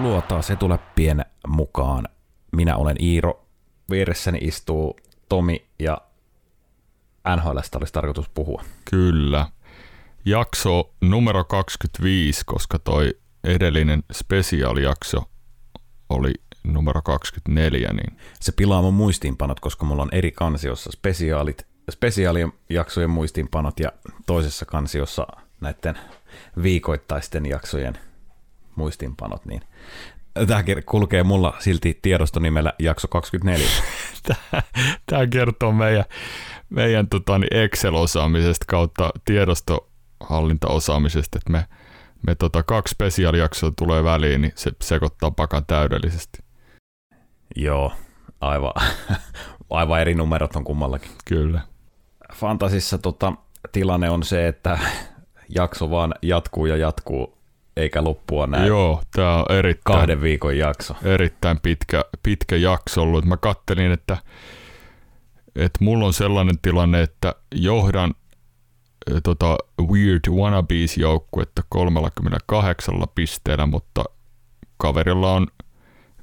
Tervetuloa taas etuläppien mukaan. Minä olen Iiro. Vieressäni istuu Tomi ja NHLstä olisi tarkoitus puhua. Kyllä. Jakso numero 25, koska toi edellinen spesiaalijakso oli numero 24. Niin. Se pilaa mun muistiinpanot, koska mulla on eri kansiossa spesiaalit, spesiaalijaksojen muistiinpanot ja toisessa kansiossa näiden viikoittaisten jaksojen muistiinpanot, niin Tämä kulkee mulla silti tiedostonimellä jakso 24. Tämä kertoo meidän, meidän tota, niin Excel-osaamisesta kautta tiedostohallintaosaamisesta, että me, me tota, kaksi spesiaalijaksoa tulee väliin, niin se sekoittaa pakan täydellisesti. Joo, aivan, aivan eri numerot on kummallakin. Kyllä. Fantasissa tota, tilanne on se, että jakso vaan jatkuu ja jatkuu eikä loppua näin. Joo, tämä on erittäin, kahden viikon jakso. Erittäin pitkä, pitkä jakso ollut. Mä kattelin, että, että mulla on sellainen tilanne, että johdan tota Weird Wannabes joukkuetta 38 pisteellä, mutta kaverilla on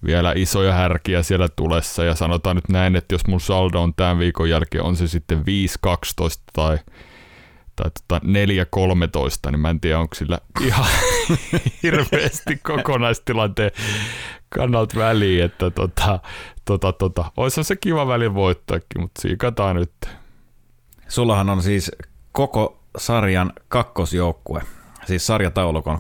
vielä isoja härkiä siellä tulessa ja sanotaan nyt näin, että jos mun saldo on tämän viikon jälkeen, on se sitten 5-12 tai tai tota 4.13, niin mä en tiedä, onko sillä ihan hirveästi kokonaistilanteen kannalta väliä, että tota, tota, tota, olisi se kiva väli voittaakin, mutta siikataan nyt. Sullahan on siis koko sarjan kakkosjoukkue, siis sarjataulukon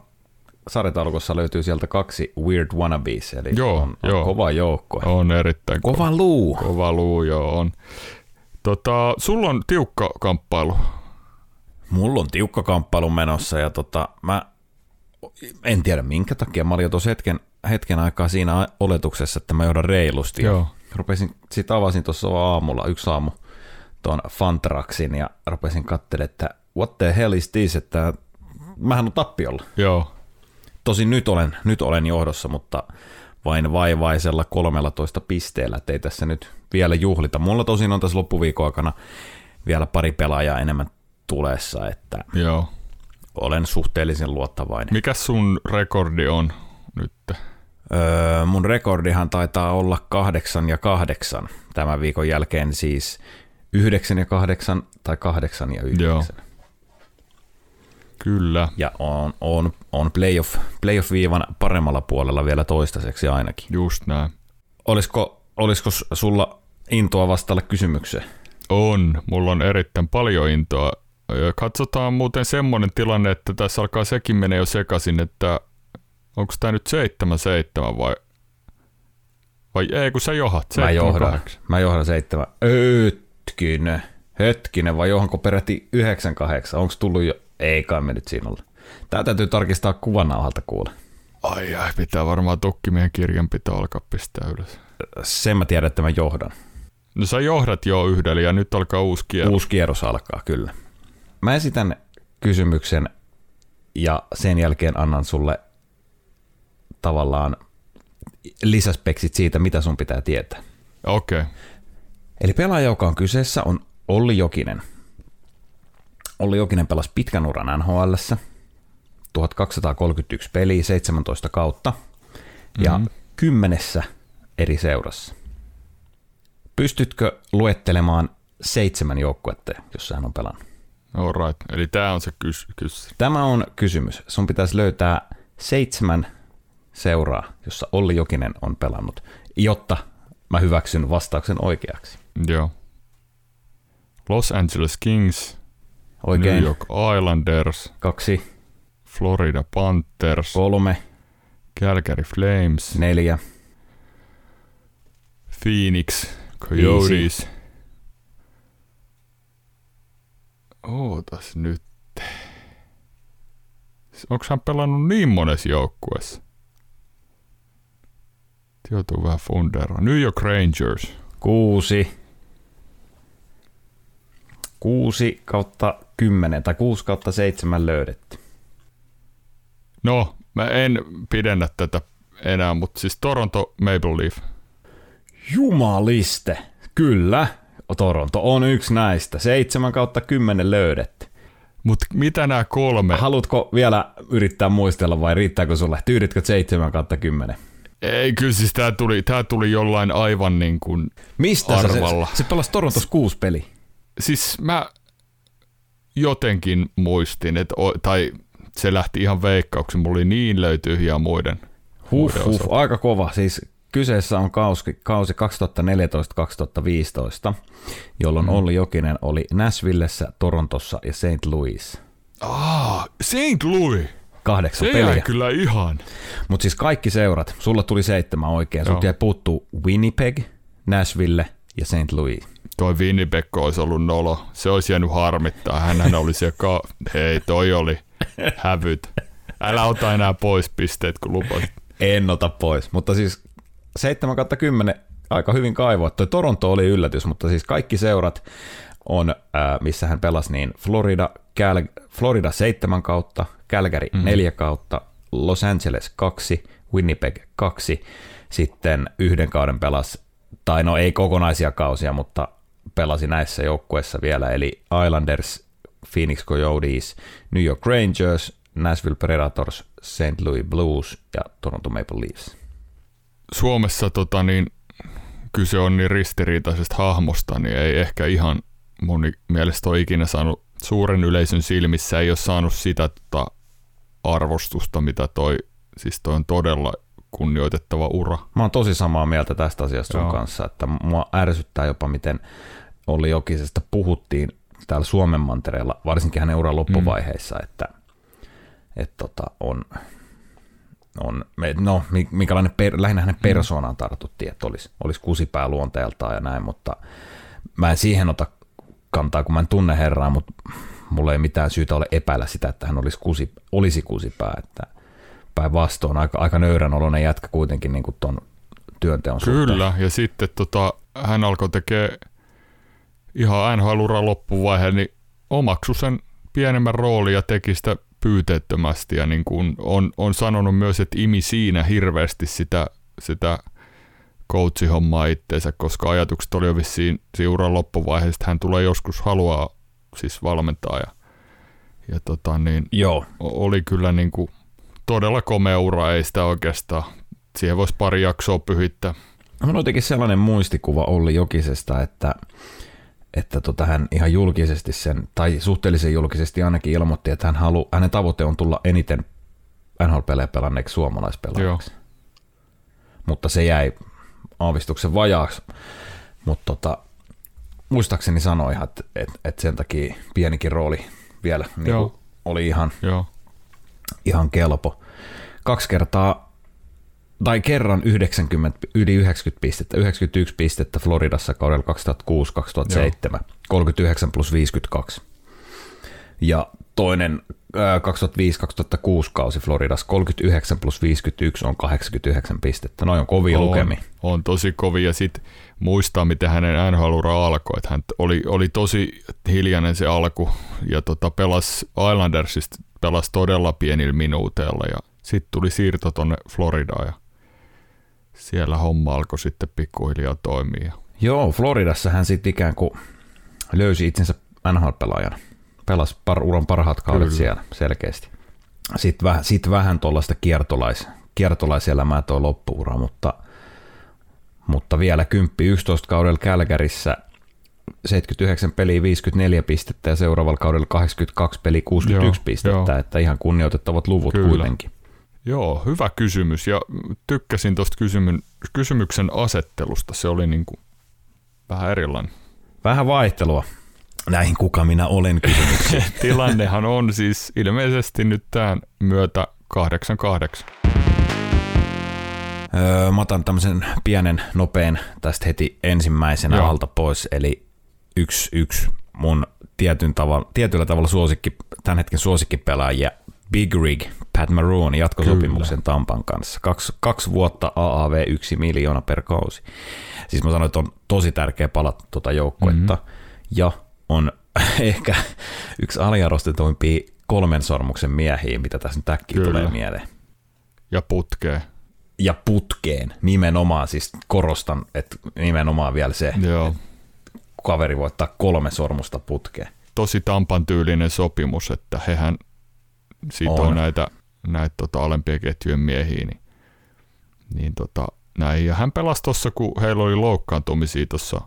sarjataulukossa löytyy sieltä kaksi Weird Wannabes, eli joo, on, joo. on kova joukkue. On erittäin kova. Kova luu. Kova luu, joo on. Tota, sulla on tiukka kamppailu Mulla on tiukka kamppailu menossa ja tota, mä en tiedä minkä takia. Mä olin jo tuossa hetken, hetken aikaa siinä oletuksessa, että mä johdan reilusti. Joo. Rupesin, sit avasin tuossa aamulla, yksi aamu, tuon Fantraxin ja rupesin katselemaan, että what the hell is this, että mähän on tappiolla. Joo. Tosin nyt olen, nyt olen johdossa, mutta vain vaivaisella 13 pisteellä, että ei tässä nyt vielä juhlita. Mulla tosin on tässä loppuviikon aikana vielä pari pelaajaa enemmän tulessa, että Joo. olen suhteellisen luottavainen. Mikä sun rekordi on nyt? Öö, mun rekordihan taitaa olla kahdeksan ja kahdeksan tämän viikon jälkeen siis yhdeksän ja kahdeksan tai kahdeksan ja yhdeksän. Joo. Kyllä. Ja on, on, on playoff, playoff-viivan paremmalla puolella vielä toistaiseksi ainakin. Just näin. Olisiko, olisiko sulla intoa vastailla kysymykseen? On. Mulla on erittäin paljon intoa Katsotaan muuten semmoinen tilanne, että tässä alkaa sekin menee jo sekaisin, että onko tämä nyt 7-7 vai, vai ei, kun sä johat 7 Mä johdan, mä johdan 7. Hetkinen, hetkinen, vai johonko peräti 9-8? Onko tullut jo? Ei kai me nyt siinä olla. Tää täytyy tarkistaa kuvanauhalta kuule. Ai ai, pitää varmaan tukkimiehen kirjanpito alkaa pistää ylös. Sen mä tiedän, että mä johdan. No sä johdat jo yhdellä ja nyt alkaa uusi kierros. Uusi kierros alkaa, kyllä. Mä esitän kysymyksen ja sen jälkeen annan sulle tavallaan lisäspeksit siitä, mitä sun pitää tietää. Okei. Okay. Eli pelaaja, joka on kyseessä, on Olli Jokinen. Olli Jokinen pelasi pitkän uran NHL, 1231 peliä, 17 kautta ja mm-hmm. kymmenessä eri seurassa. Pystytkö luettelemaan seitsemän joukkuetta, jossa hän on pelannut? All right. Eli tämä on se kys- kys- Tämä on kysymys. Sun pitäisi löytää seitsemän seuraa, jossa Olli Jokinen on pelannut, jotta mä hyväksyn vastauksen oikeaksi. Joo. Los Angeles Kings, Oikein. New York Islanders, kaksi, Florida Panthers, kolme, Calgary Flames, neljä, Phoenix Coyotes, Viisi. Ootas nyt. Onko hän pelannut niin monessa joukkueessa? Joutuu vähän funderoon. New York Rangers. Kuusi. Kuusi kautta kymmenen tai kuusi kautta seitsemän löydetty. No, mä en pidennä tätä enää, mutta siis Toronto Maple Leaf. Jumaliste, kyllä. Toronto on yksi näistä. 7 kautta 10 löydetty. Mutta mitä nämä kolme? Haluatko vielä yrittää muistella vai riittääkö sulle? Tyyditkö 7 kautta 10? Ei, kyllä siis tää tuli, tää tuli jollain aivan niin kuin Mistä se, se, arvalla. se pelasi Torontossa kuusi peli? Siis mä jotenkin muistin, että, o- tai se lähti ihan veikkauksen, mulla oli niin löytyy muiden. Huh, muiden huh, osalta. aika kova. Siis kyseessä on kausi, kausi 2014-2015, jolloin mm. Olli Jokinen oli Nashvillessä, Torontossa ja St. Louis. Ah, St. Louis. Kahdeksan Se peliä. kyllä ihan. Mutta siis kaikki seurat, sulla tuli seitsemän oikein. Sulta Joo. jäi puuttuu Winnipeg, Nashville ja St. Louis. Toi Winnipeg olisi ollut nolo. Se olisi jäänyt harmittaa. Hänhän oli siellä ka- Hei, toi oli hävyt. Älä ota enää pois pisteet, kun lupasit. En ota pois. Mutta siis 7 kautta 10 aika hyvin kaivoa. Toi Toronto oli yllätys, mutta siis kaikki seurat on, ää, missä hän pelasi, niin Florida, Cal- Florida 7 kautta, Calgary 4 kautta, Los Angeles 2, Winnipeg 2, sitten yhden kauden pelasi, tai no ei kokonaisia kausia, mutta pelasi näissä joukkueissa vielä, eli Islanders, Phoenix Coyotes, New York Rangers, Nashville Predators, St. Louis Blues ja Toronto Maple Leafs. Suomessa tota, niin, kyse on niin ristiriitaisesta hahmosta, niin ei ehkä ihan mun mielestä ole ikinä saanut suuren yleisön silmissä, ei ole saanut sitä tota, arvostusta, mitä toi, siis toi on todella kunnioitettava ura. Mä oon tosi samaa mieltä tästä asiasta sun Joo. kanssa, että mua ärsyttää jopa, miten Olli Jokisesta puhuttiin täällä Suomen mantereella, varsinkin hänen uran loppuvaiheissa, mm. että, että tota, on, on, no mi- minkälainen, per, lähinnä hänen persoonaan tartuttiin, että olisi, olisi kusipää luonteeltaan ja näin, mutta mä en siihen ota kantaa, kun mä en tunne herraa, mutta mulla ei mitään syytä ole epäillä sitä, että hän olisi, kusi, olisi kusipää, että päinvastoin aika, aika nöyrän oloinen jätkä kuitenkin niin kuin ton työnteon suhteen. Kyllä, ja sitten tota, hän alkoi tekee ihan NHL-uran loppuvaiheen, niin omaksu sen pienemmän roolin ja teki sitä pyyteettömästi ja niin kuin on, on sanonut myös, että imi siinä hirveästi sitä, sitä coachihommaa itteensä, koska ajatukset oli jo vissiin siinä uran loppuvaiheessa, että hän tulee joskus haluaa siis valmentaa ja, ja tota niin, Joo, oli kyllä niin kuin todella komea ura, ei sitä oikeastaan, siihen voisi pari jaksoa pyhittää. On jotenkin sellainen muistikuva Olli Jokisesta, että, että tota hän ihan julkisesti sen, tai suhteellisen julkisesti ainakin ilmoitti, että hän halu, hänen tavoite on tulla eniten NHL-pelejä pelanneeksi suomalaispelaajaksi. Mutta se jäi aavistuksen vajaaksi. Mutta tota, muistaakseni sanoi ihan, että, että, että sen takia pienikin rooli vielä niin oli ihan, Joo. ihan kelpo. Kaksi kertaa, tai kerran 90, yli 90 pistettä, 91 pistettä Floridassa kaudella 2006-2007, 39 plus 52. Ja toinen ää, 2005-2006 kausi Floridassa 39 plus 51 on 89 pistettä. Noin on kovia lukemia. On, on tosi kovia. Sitten muistaa, miten hänen NHL-ura alkoi. Että hän oli, oli tosi hiljainen se alku ja tota, pelasi Islandersista pelasi todella pienillä minuuteilla ja sitten tuli siirto tonne Floridaan ja siellä homma alkoi sitten pikkuhiljaa toimia. Joo, Floridassa hän sitten ikään kuin löysi itsensä NHL-pelaajana. Pelasi par, uran parhaat kaudet Kyllä. siellä selkeästi. Sitten vähän, sit vähän tuollaista kiertolais, kiertolaiselämää tuo loppuura, mutta, mutta vielä 10-11 kaudella Kälkärissä 79 peliä 54 pistettä ja seuraavalla kaudella 82 peliä 61 Joo, pistettä, joo. että ihan kunnioitettavat luvut Kyllä. kuitenkin. Joo, hyvä kysymys ja tykkäsin tuosta kysymy- kysymyksen asettelusta. Se oli niinku vähän erilainen. Vähän vaihtelua näihin kuka minä olen kysymyksiin. Tilannehan on siis ilmeisesti nyt tämän myötä 8-8. Öö, mä otan tämmöisen pienen nopean tästä heti ensimmäisenä Joo. alta pois, eli yksi, yksi mun tietyn tavalla, tietyllä tavalla suosikki, tämän hetken suosikkipelaajia, Big Rig, Pat Maroon, jatkosopimuksen Tampan kanssa. Kaksi, kaksi vuotta AAV, yksi miljoona per kausi. Siis mä sanoin, että on tosi tärkeä palata tuota joukkuetta. Mm-hmm. Ja on ehkä yksi aliarvostetuimpia kolmen sormuksen miehiä, mitä tässä nyt äkkiä Kyllä. tulee mieleen Ja putkee. ja putkeen nimenomaan, siis korostan, että nimenomaan vielä se, Joo. kaveri voittaa kolme sormusta putkeen. Tosi Tampan tyylinen sopimus, että hehän sitoo On. näitä, näitä tota alempien ketjujen miehiä, niin niin tota, näin. Ja hän pelasi tuossa, kun heillä oli loukkaantumisia tuossa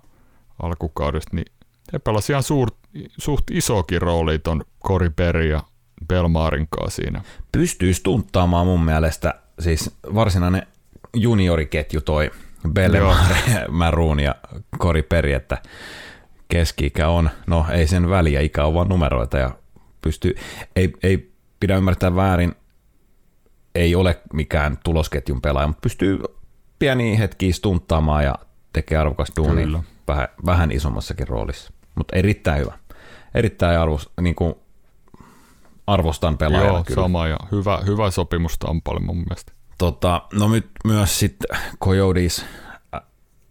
alkukaudesta, niin he pelasivat ihan suur, suht isokin rooli ton Cory Perry ja Belmarin kanssa siinä. Pystyy stunttaamaan mun mielestä, siis varsinainen junioriketju toi Bellemare, Maroon ja Cory Perry, että keski-ikä on, no ei sen väliä, ikä on vaan numeroita ja pystyy, ei, ei pidä ymmärtää väärin, ei ole mikään tulosketjun pelaaja, mutta pystyy pieniä hetkiä stunttaamaan ja tekee arvokas duuni vähän, vähän isommassakin roolissa. Mutta erittäin hyvä. Erittäin arvos, niin kuin arvostan pelaajana Joo, kyllä. sama ja hyvä, hyvä sopimus Tampalle mun mielestä. Tota, no nyt myös sitten Coyotes,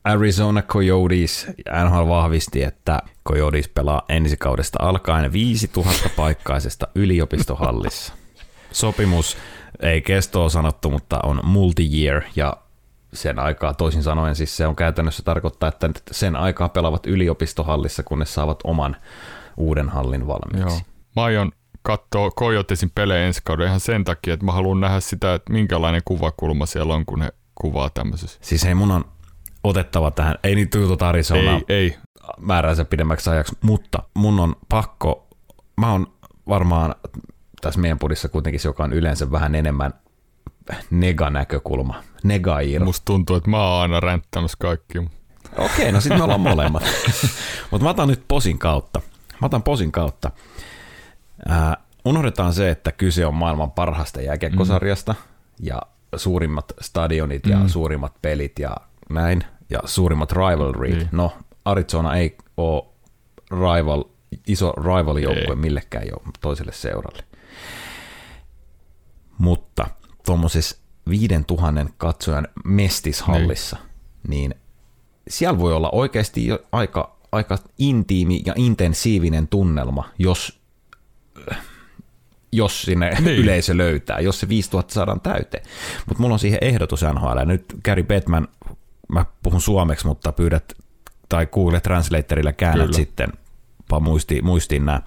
Arizona Coyotes, NHL vahvisti, että Coyotes pelaa ensi kaudesta alkaen 5000 paikkaisesta yliopistohallissa. Sopimus ei kestoa sanottu, mutta on multi-year ja sen aikaa, toisin sanoen siis se on käytännössä tarkoittaa, että sen aikaa pelaavat yliopistohallissa, kun ne saavat oman uuden hallin valmiiksi. Joo. Mä aion katsoa Coyotesin pelejä ensi kauden ihan sen takia, että mä haluan nähdä sitä, että minkälainen kuvakulma siellä on, kun ne kuvaa tämmöisessä. Siis ei mun on otettava tähän, ei niitä tuota Arizona ei, ei. määränsä pidemmäksi ajaksi, mutta mun on pakko, mä oon varmaan tässä meidän pudissa kuitenkin se, joka on yleensä vähän enemmän nega-näkökulma, nega Musta tuntuu, että mä oon aina ränttämässä kaikki. Okei, no sitten me ollaan molemmat. Mutta mä otan nyt posin kautta. Mä otan posin kautta. Äh, unohdetaan se, että kyse on maailman parhaasta jääkiekkosarjasta mm. ja suurimmat stadionit mm. ja suurimmat pelit ja näin, ja suurimmat rivalry. Niin. No, Arizona ei ole rival, iso rival-joukkue millekään jo toiselle seuralle. Mutta tuommoisessa 5000 katsojan mestishallissa, niin. niin siellä voi olla oikeasti aika, aika intiimi ja intensiivinen tunnelma, jos, jos sinne niin. yleisö löytää, jos se 5000 saadaan täyteen. Mutta mulla on siihen ehdotus NHL. Nyt Gary Bettman, mä puhun suomeksi, mutta pyydät tai Google Translatorilla käännät Kyllä. sitten muistiin, muistiin nämä.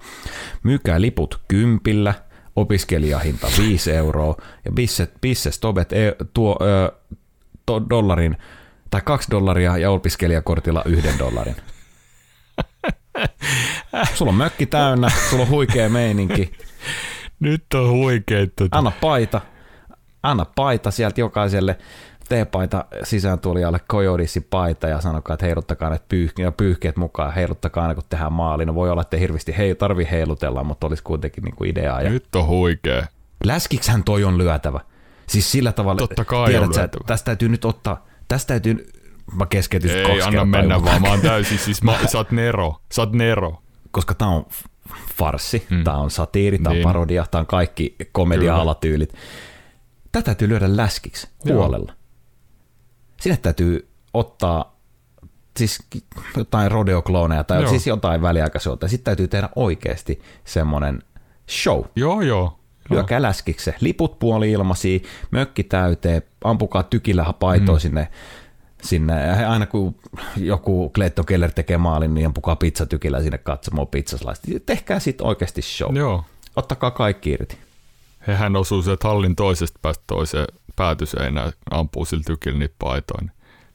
Myykää liput kympillä – opiskelijahinta 5 euroa ja Bisse, Bisse Stobet e, tuo ö, to, dollarin tai kaksi dollaria ja opiskelijakortilla yhden dollarin. Sulla on mökki täynnä, sulla on huikea meininki. Nyt on huikeet. Anna paita, anna paita sieltä jokaiselle teepaita sisääntulijalle Coyodissi paita ja sanokaa, että heiluttakaa ne pyyhkeet, ja pyyhkeet mukaan, heiluttakaa aina kun tehdään maali. No voi olla, että hirveästi hei, tarvi heilutella, mutta olisi kuitenkin niin kuin ideaa. Ja... Nyt on huikea. Läskikshän toi on lyötävä. Siis sillä tavalla, Totta kai tiedät, sä, tästä täytyy nyt ottaa, tästä täytyy, mä keskeytyn Ei, anna mennä vaan, mä oon täysin, siis mä, sä oot Nero, sä oot Nero. Koska tää on farsi, hmm. tää on satiiri, tää on niin. parodia, tää on kaikki komedia-alatyylit. Tätä täytyy lyödä läskiksi huolella. Joo sinne täytyy ottaa siis jotain rodeoklooneja tai joo. siis jotain väliaikaisuutta. Sitten täytyy tehdä oikeasti semmoinen show. Joo, joo. Lyökää läskikse. Liput puoli ilmaisia, mökki täyteen, ampukaa tykillä paitoa mm. sinne, sinne. Ja aina kun joku Kleitto Keller tekee maalin, niin ampukaa pizzatykillä sinne katsomaan pizzaslaista. Tehkää sitten oikeasti show. Joo. Ottakaa kaikki irti. Hehän osuu se hallin toisesta päästä toiseen päätyseinää ampuu sillä tykillä niitä paitoja.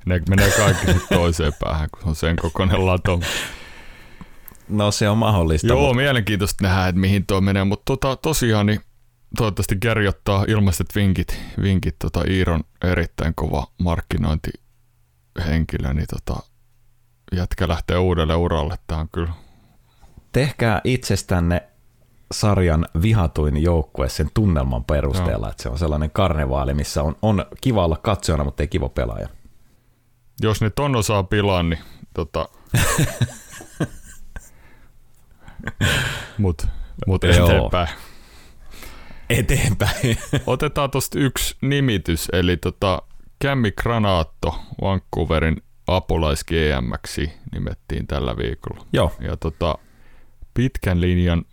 Ne menee kaikki toiseen päähän, kun se on sen kokoinen lato. No se on mahdollista. Joo, mutta... mielenkiintoista nähdä, että mihin tuo menee, mutta tota, tosiaan niin toivottavasti Gary ottaa ilmaiset vinkit, vinkit tota Iiron erittäin kova markkinointihenkilö, niin tota, jätkä lähtee uudelle uralle. Tämä on kyllä Tehkää itsestänne sarjan vihatuin joukkue sen tunnelman perusteella, no. että se on sellainen karnevaali, missä on, on kiva olla katsojana, mutta ei kiva pelaaja. Jos ne ton osaa pilaa, niin tota... mut, mut eteenpäin. Eteenpäin. Otetaan tuosta yksi nimitys, eli tota Kämmi Granaatto Vancouverin apulais GMX nimettiin tällä viikolla. Joo. Ja tota, pitkän linjan –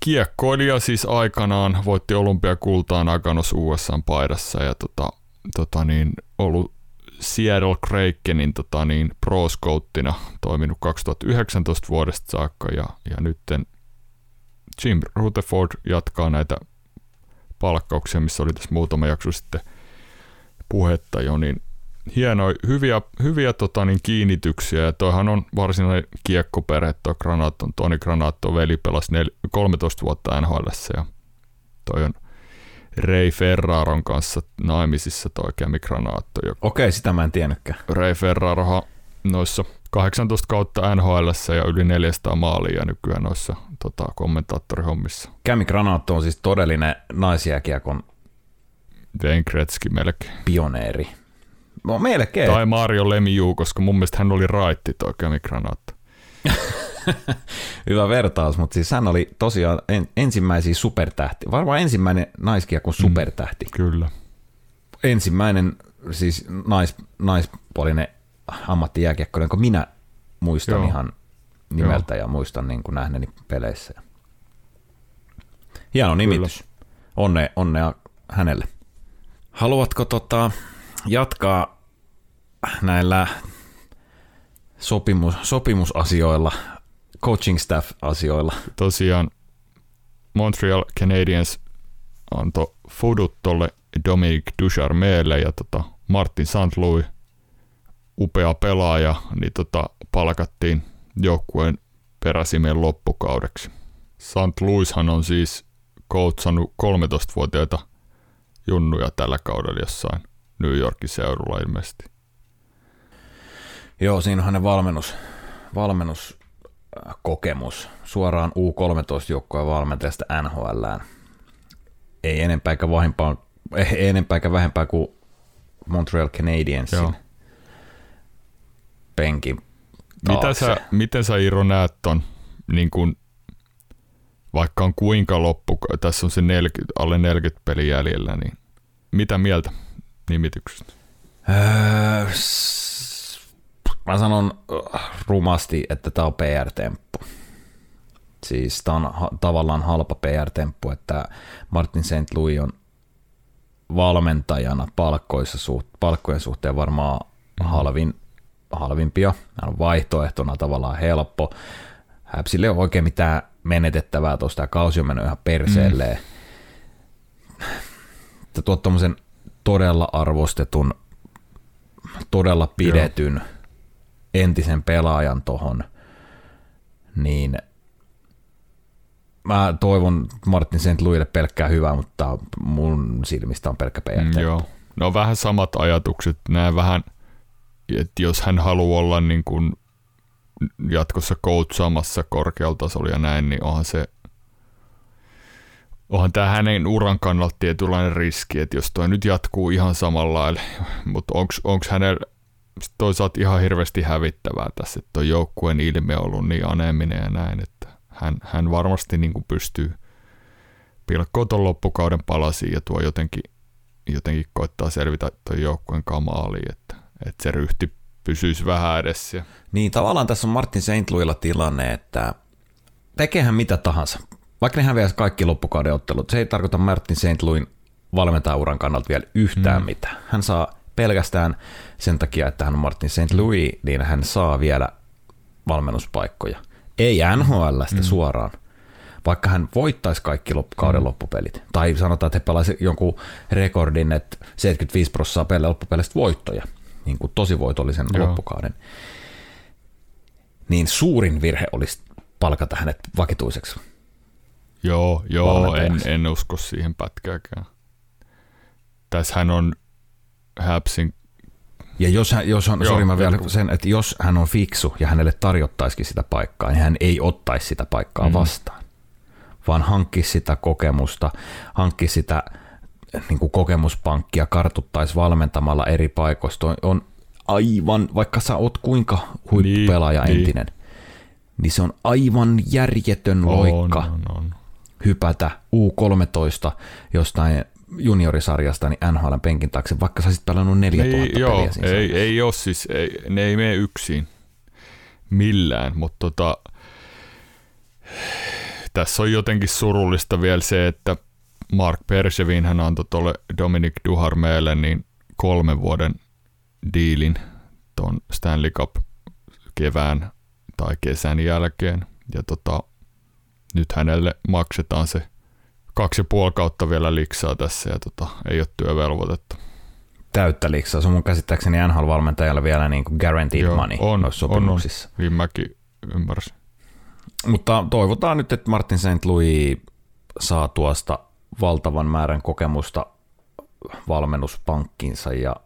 kiekkoilija siis aikanaan voitti olympiakultaa Naganos USA paidassa ja tota, tota niin, ollut Seattle Krakenin tota niin, pro scouttina toiminut 2019 vuodesta saakka ja, ja nytten Jim Rutherford jatkaa näitä palkkauksia, missä oli tässä muutama jakso sitten puhetta jo, niin hienoja, hyviä, hyviä tota, niin kiinnityksiä. Ja toihan on varsinainen kiekkoperhe, toi Granaatto, Toni Granaatto veli pelasi nel, 13 vuotta NHL ja toi on Ray Ferraron kanssa naimisissa toi Kemi Granaatto. Okei, sitä mä en tiennytkään. Ray Ferrarohan noissa 18 kautta NHL ja yli 400 maalia nykyään noissa tota, kommentaattorihommissa. Kämi Granaatto on siis todellinen naisjääkiekon Wayne Gretzky melkein. Pioneeri. No melkein. Tai Mario Lemieux, koska mun mielestä hän oli raitti toi Kämi Granaatto. Hyvä vertaus, mutta siis hän oli tosiaan en, ensimmäisiä supertähti. Varmaan ensimmäinen naiskiekon mm, supertähti. Mm, kyllä. Ensimmäinen siis nais, naispuolinen ammattijääkiekko, kun minä muistan Joo. ihan nimeltä Joo. ja muistan niin kuin nähneeni peleissä. Hieno nimitys. Onne, onnea hänelle. Haluatko tota, jatkaa näillä sopimus, sopimusasioilla, coaching staff-asioilla? Tosiaan Montreal Canadiens antoi fudut tolle Dominic Ducharmeelle ja tota Martin St. Upea pelaaja, niin tota, palkattiin joukkueen peräsimeen loppukaudeksi. St. Louishan on siis koutsannut 13-vuotiaita junnuja tällä kaudella jossain New Yorkin seudulla ilmeisesti. Joo, siinä on hänen valmennus, valmennuskokemus suoraan U13-joukkojen valmentajasta NHLään. Ei enempää eikä, vahimpaa, ei enempää eikä vähempää kuin Montreal Canadiensin. Joo penkin Mitä sä, miten sä Iiro näet ton, niin kun, vaikka on kuinka loppu, tässä on se 40, alle 40 peli jäljellä, niin mitä mieltä nimityksestä? Öö, mä sanon äh, rumasti, että tämä on PR-temppu. Siis tämä on ha- tavallaan halpa PR-temppu, että Martin St. Louis on valmentajana palkkoissa suht, palkkojen suhteen varmaan mm. halvin halvimpia. Nämä on vaihtoehtona tavallaan helppo. Häpsille ei ole oikein mitään menetettävää tuosta, kausi on mennyt ihan perseelleen. Mm. Tuot tuommoisen todella arvostetun, todella pidetyn Joo. entisen pelaajan tohon, niin mä toivon Martin St. Louisille pelkkää hyvää, mutta mun silmistä on pelkkä. Mm, joo. No vähän samat ajatukset, nämä vähän – että jos hän haluaa olla niin kuin jatkossa coachaamassa korkealla tasolla ja näin, niin onhan se onhan tämä hänen uran kannalta tietynlainen riski, että jos toi nyt jatkuu ihan samalla lailla, mutta onko hänellä toisaalta ihan hirveästi hävittävää tässä, että toi joukkueen ilme on ollut niin aneminen ja näin, että hän, hän varmasti niin kuin pystyy pilkkoa tuon loppukauden palasiin ja tuo jotenkin, jotenkin koittaa selvitä tuon joukkueen kamaaliin, että että se ryhti pysyisi vähän edessä. Niin, tavallaan tässä on Martin St. Louisilla tilanne, että tekehän mitä tahansa. Vaikka ne häviäisi kaikki loppukauden ottelut, se ei tarkoita Martin St. Louin valmentajauran kannalta vielä yhtään mm. mitään. Hän saa pelkästään sen takia, että hän on Martin St. Louis, niin hän saa vielä valmennuspaikkoja. Ei NHLstä mm. suoraan, vaikka hän voittaisi kaikki kauden mm. loppupelit. Tai sanotaan, että he pelaisivat jonkun rekordin, että 75 prosenttia loppupeleistä voittoja niin kuin tosi voitollisen Joo. loppukauden, niin suurin virhe olisi palkata hänet vakituiseksi. Joo, joo en, en usko siihen pätkääkään. Tässähän on Häpsin ja jos, hän, jos on, sori mä vielä sen, että jos hän on fiksu ja hänelle tarjottaisikin sitä paikkaa, niin hän ei ottaisi sitä paikkaa mm. vastaan, vaan hankkisi sitä kokemusta, hankkisi sitä niin kuin kokemuspankkia kartuttaisi valmentamalla eri paikoista on aivan, vaikka sä oot kuinka huippupelaaja niin, niin, entinen, niin. niin se on aivan järjetön on, loikka on, on. Hypätä U13 jostain juniorisarjasta niin NHL penkin taakse, vaikka sä olisit pelannut 4000 niin, joo, peliä siinä ei, ei ole siis, ei, ne ei mene yksin millään, mutta tota, tässä on jotenkin surullista vielä se, että Mark Persevin hän antoi tuolle Dominic Duharmeelle niin kolmen vuoden diilin tuon Stanley Cup kevään tai kesän jälkeen. Ja tota, nyt hänelle maksetaan se kaksi ja puoli kautta vielä liksaa tässä ja tota, ei ole työvelvoitetta. täyttä liksaa. Se on mun käsittääkseni NHL-valmentajalla vielä niin kuin guaranteed Joo, money on, noissa sopimuksissa. On, on. Niin mäkin ymmärsin. Mutta toivotaan nyt, että Martin St. Louis saa tuosta valtavan määrän kokemusta valmennuspankkinsa ja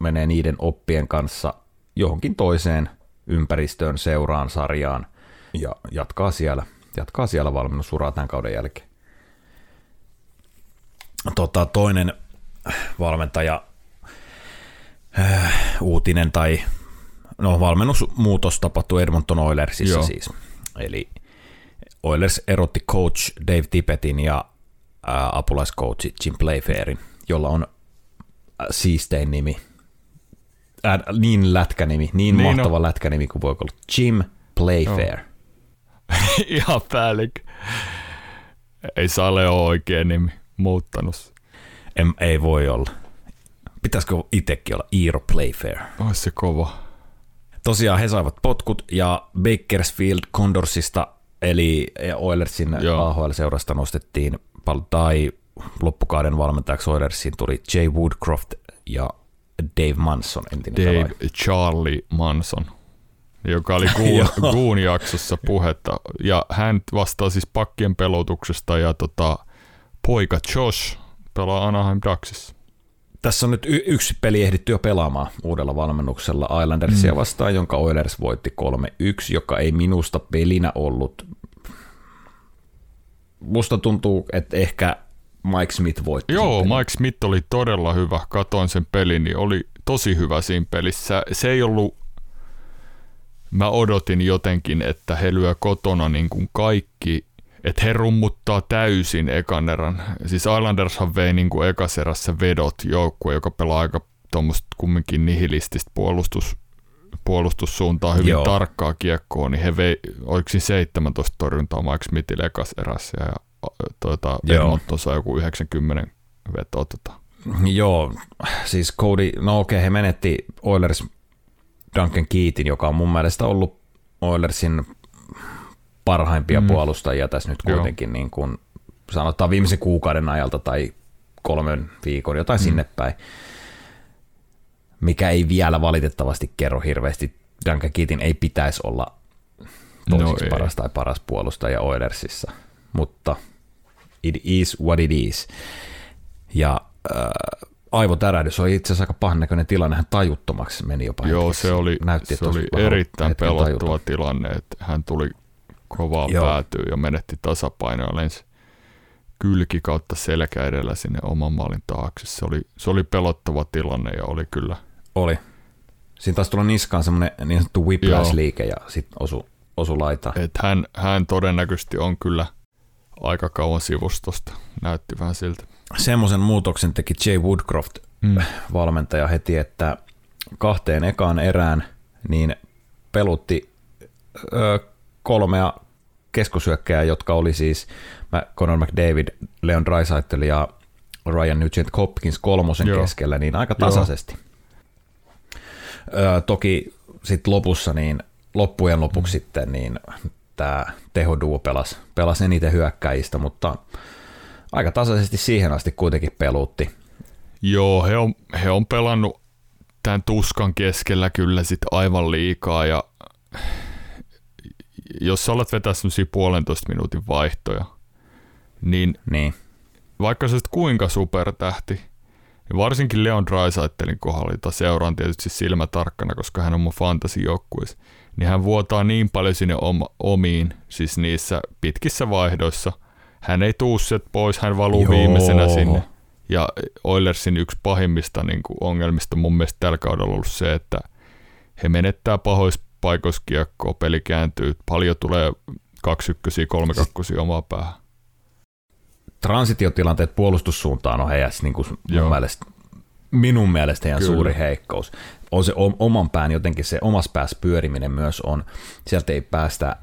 menee niiden oppien kanssa johonkin toiseen ympäristöön, seuraan, sarjaan ja jatkaa siellä, jatkaa siellä valmennusuraa tämän kauden jälkeen. Tota, toinen valmentaja äh, uutinen tai no, valmennusmuutos tapahtui Edmonton Oilersissa Joo. siis. Eli Oilers erotti coach Dave Tippetin ja äh, apulaiscoach Jim Playfairin, jolla on äh, siistein nimi, äh, niin lätkänimi, niin, niin mahtava no. lätkänimi kuin voi olla, Jim Playfair. No. Ihan päällik. Ei Sale ole oikein nimi muuttanut. En, ei voi olla. Pitäisikö itsekin olla Iiro Playfair? Olisi se kova. Tosiaan he saivat potkut ja Bakersfield Condorsista eli Oilersin AHL-seurasta nostettiin tai loppukauden valmentajaksi Oilersiin tuli Jay Woodcroft ja Dave Manson, entinen Dave pelaaja. Charlie Manson, joka oli Goon jaksossa puhetta. Ja hän vastaa siis pakkien pelotuksesta ja tota, poika Josh pelaa Anaheim Ducksissa. Tässä on nyt y- yksi peli ehditty jo pelaamaan uudella valmennuksella Islandersia mm. vastaan, jonka Oilers voitti 3-1, joka ei minusta pelinä ollut. Musta tuntuu, että ehkä Mike Smith voitti. Joo, Mike Smith oli todella hyvä. Katoin sen pelin, niin oli tosi hyvä siinä pelissä. Se ei ollut, mä odotin jotenkin, että he lyö kotona niin kuin kaikki että he rummuttaa täysin ekan erän. Siis Islandershan vei niin kuin ekaserässä vedot joukkue, joka pelaa aika tuommoista kumminkin nihilististä puolustus, puolustussuuntaa hyvin Joo. tarkkaa kiekkoa, niin he vei, oliko 17 torjuntaa Mike Smithille ekaserässä ja tuota, Edmonton sai joku 90 vetoa. Tota. Joo, siis Cody, no okei, he menetti Oilers Duncan Keatin, joka on mun mielestä ollut Oilersin parhaimpia mm. puolustajia tässä nyt kuitenkin niin kuin sanotaan viimeisen kuukauden ajalta tai kolmen viikon, jotain mm. sinne päin, mikä ei vielä valitettavasti kerro hirveästi. Duncan Keatin ei pitäisi olla toiseksi no paras tai paras puolustaja Oilersissa, mutta it is what it is. Ja äh, aivotärähdys oli itse asiassa aika pahan näköinen tilanne, hän tajuttomaksi meni jopa Joo, hetkeksi. se oli, Näytti, se oli erittäin pelottava tilanne, että hän tuli kovaa Joo. päätyy ja menetti tasapainoa lensi kylki kautta selkä edellä sinne oman maalin taakse. Se oli, se oli pelottava tilanne ja oli kyllä. Oli. Siinä taisi tulla niskaan semmoinen niin sanottu whiplash-liike ja sitten osu, osu laita. Et hän, hän todennäköisesti on kyllä aika kauan sivustosta. Näytti vähän siltä. Semmoisen muutoksen teki Jay Woodcroft, mm. valmentaja heti, että kahteen ekaan erään niin pelutti ö, kolmea keskusyökkää, jotka oli siis Conor McDavid, Leon Draisaitl ja Ryan Nugent Hopkins kolmosen Joo. keskellä, niin aika tasaisesti. Ö, toki sitten lopussa, niin loppujen lopuksi mm. sitten, niin tämä tehoduo pelasi, pelasi eniten hyökkäistä, mutta aika tasaisesti siihen asti kuitenkin peluutti. Joo, he on, he on pelannut tämän tuskan keskellä kyllä sit aivan liikaa ja jos sä alat vetää semmoisia puolentoista minuutin vaihtoja, niin, niin. vaikka sä kuinka supertähti, niin varsinkin Leon Drysaitelin kohdalla, jota seuraan tietysti silmätarkkana, koska hän on mun fantasijoukkueessa, niin hän vuotaa niin paljon sinne oma, omiin, siis niissä pitkissä vaihdoissa. Hän ei tuu pois, hän valuu Joo. viimeisenä sinne. Ja Oilersin yksi pahimmista niin kuin ongelmista mun mielestä tällä kaudella on ollut se, että he menettää pahoissa paikoissa kiekkoa, peli kääntyy, paljon tulee kaksi ykkösiä, kolme kakkosia omaa päähän. Transitiotilanteet puolustussuuntaan on heidän niin kuin mun mielestä, minun mielestä heidän Kyllä. suuri heikkous. On se oman pään jotenkin se omas päässä pyöriminen myös on, sieltä ei päästä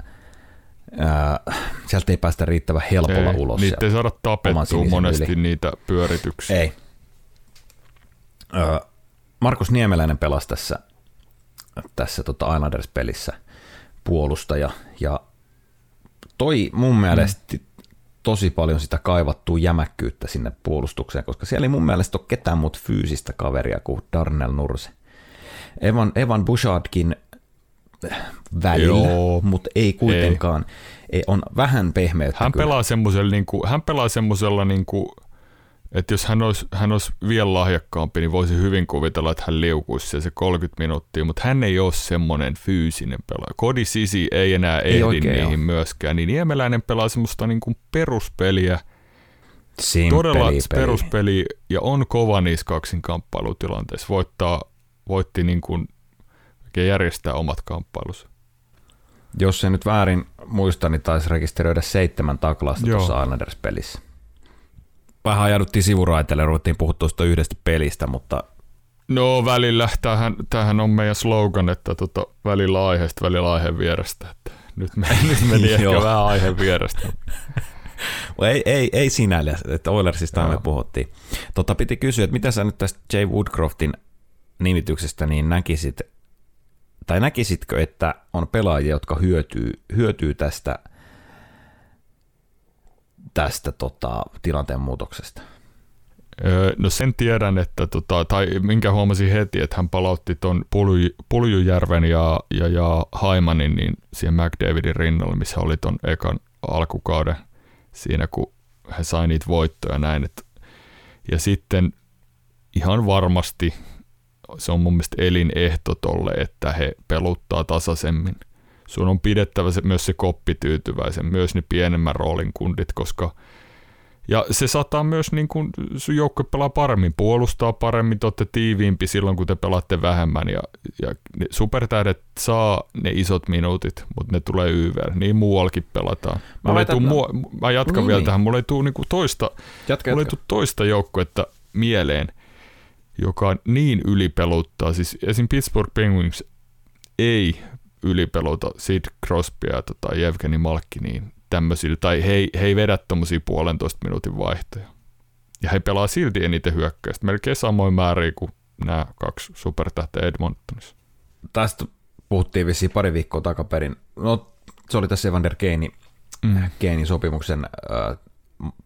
Ää, sieltä ei päästä riittävän helpolla ei, ulos. Niitä ei saada tapettua monesti yli. niitä pyörityksiä. Ei. Markus Niemeläinen pelasi tässä tässä tota Islanders-pelissä puolustaja. Ja toi mun mielestä, mm. tosi paljon sitä kaivattua jämäkkyyttä sinne puolustukseen, koska siellä ei mun mielestä ole ketään muuta fyysistä kaveria kuin Darnell Nurse. Evan, Evan Bouchardkin välillä, mutta ei kuitenkaan. Ei. On vähän pehmeyttä Hän kyllä. pelaa niin kuin, hän pelaa semmoisella niin kuin, että jos hän olisi, hän olisi vielä lahjakkaampi, niin voisi hyvin kuvitella, että hän liukuisi se 30 minuuttia, mutta hän ei ole semmoinen fyysinen pelaaja. Kodi Sisi ei enää ehdi ei niihin ole. myöskään, niin Niemeläinen pelaa semmoista niin kuin peruspeliä, Simpeli todella peli. peruspeli ja on kova niissä kaksinkamppailutilanteissa. Voittaa, voitti niin kuin, järjestää omat kamppailunsa. Jos se nyt väärin muista, niin taisi rekisteröidä seitsemän taklasta tuossa Islanders-pelissä vähän ajauduttiin sivuraiteelle, ruvettiin puhua tuosta yhdestä pelistä, mutta... No välillä, tämähän, tämähän on meidän slogan, että tota, välillä aiheesta, välillä aiheen vierestä. Että nyt, me, nyt meni ehkä vähän aiheen vierestä. ei, ei, ei sinällä, että Oilersista me puhuttiin. Tota, piti kysyä, että mitä sä nyt tästä Jay Woodcroftin nimityksestä niin näkisit, tai näkisitkö, että on pelaajia, jotka hyötyy, hyötyy tästä – tästä tota, tilanteen muutoksesta? No sen tiedän, että tota, tai minkä huomasin heti, että hän palautti tuon Puljujärven ja, ja, ja Haimanin niin siihen McDavidin rinnalle, missä oli tuon ekan alkukauden siinä, kun he sai niitä voittoja näin. Että, ja sitten ihan varmasti se on mun mielestä elinehto tolle, että he peluttaa tasaisemmin sun on pidettävä se, myös se koppi tyytyväisen, myös ne pienemmän roolin kundit, koska ja se saattaa myös, niin kun sun joukkue pelaa paremmin, puolustaa paremmin, te olette tiiviimpi silloin, kun te pelaatte vähemmän. Ja, ja ne supertähdet saa ne isot minuutit, mutta ne tulee YVR. Niin muuallakin pelataan. Mä, mulla tuu, mua, mä jatkan niin, vielä niin. tähän. Mulla ei tule niinku toista, jatka, mulla jatka. ei toista joukkuetta mieleen, joka niin ylipeluttaa. Siis esim. Pittsburgh Penguins ei ylipelota Sid Crosbya ja tota Jevgeni niin tämmöisillä, tai he, he ei vedä tuommoisia puolentoista minuutin vaihtoja. Ja he pelaa silti eniten hyökkäystä, melkein samoin määriä kuin nämä kaksi supertähteä Edmontonissa. Tästä puhuttiin vissiin pari viikkoa takaperin. No, se oli tässä Evander Keini, mm. Keini sopimuksen äh,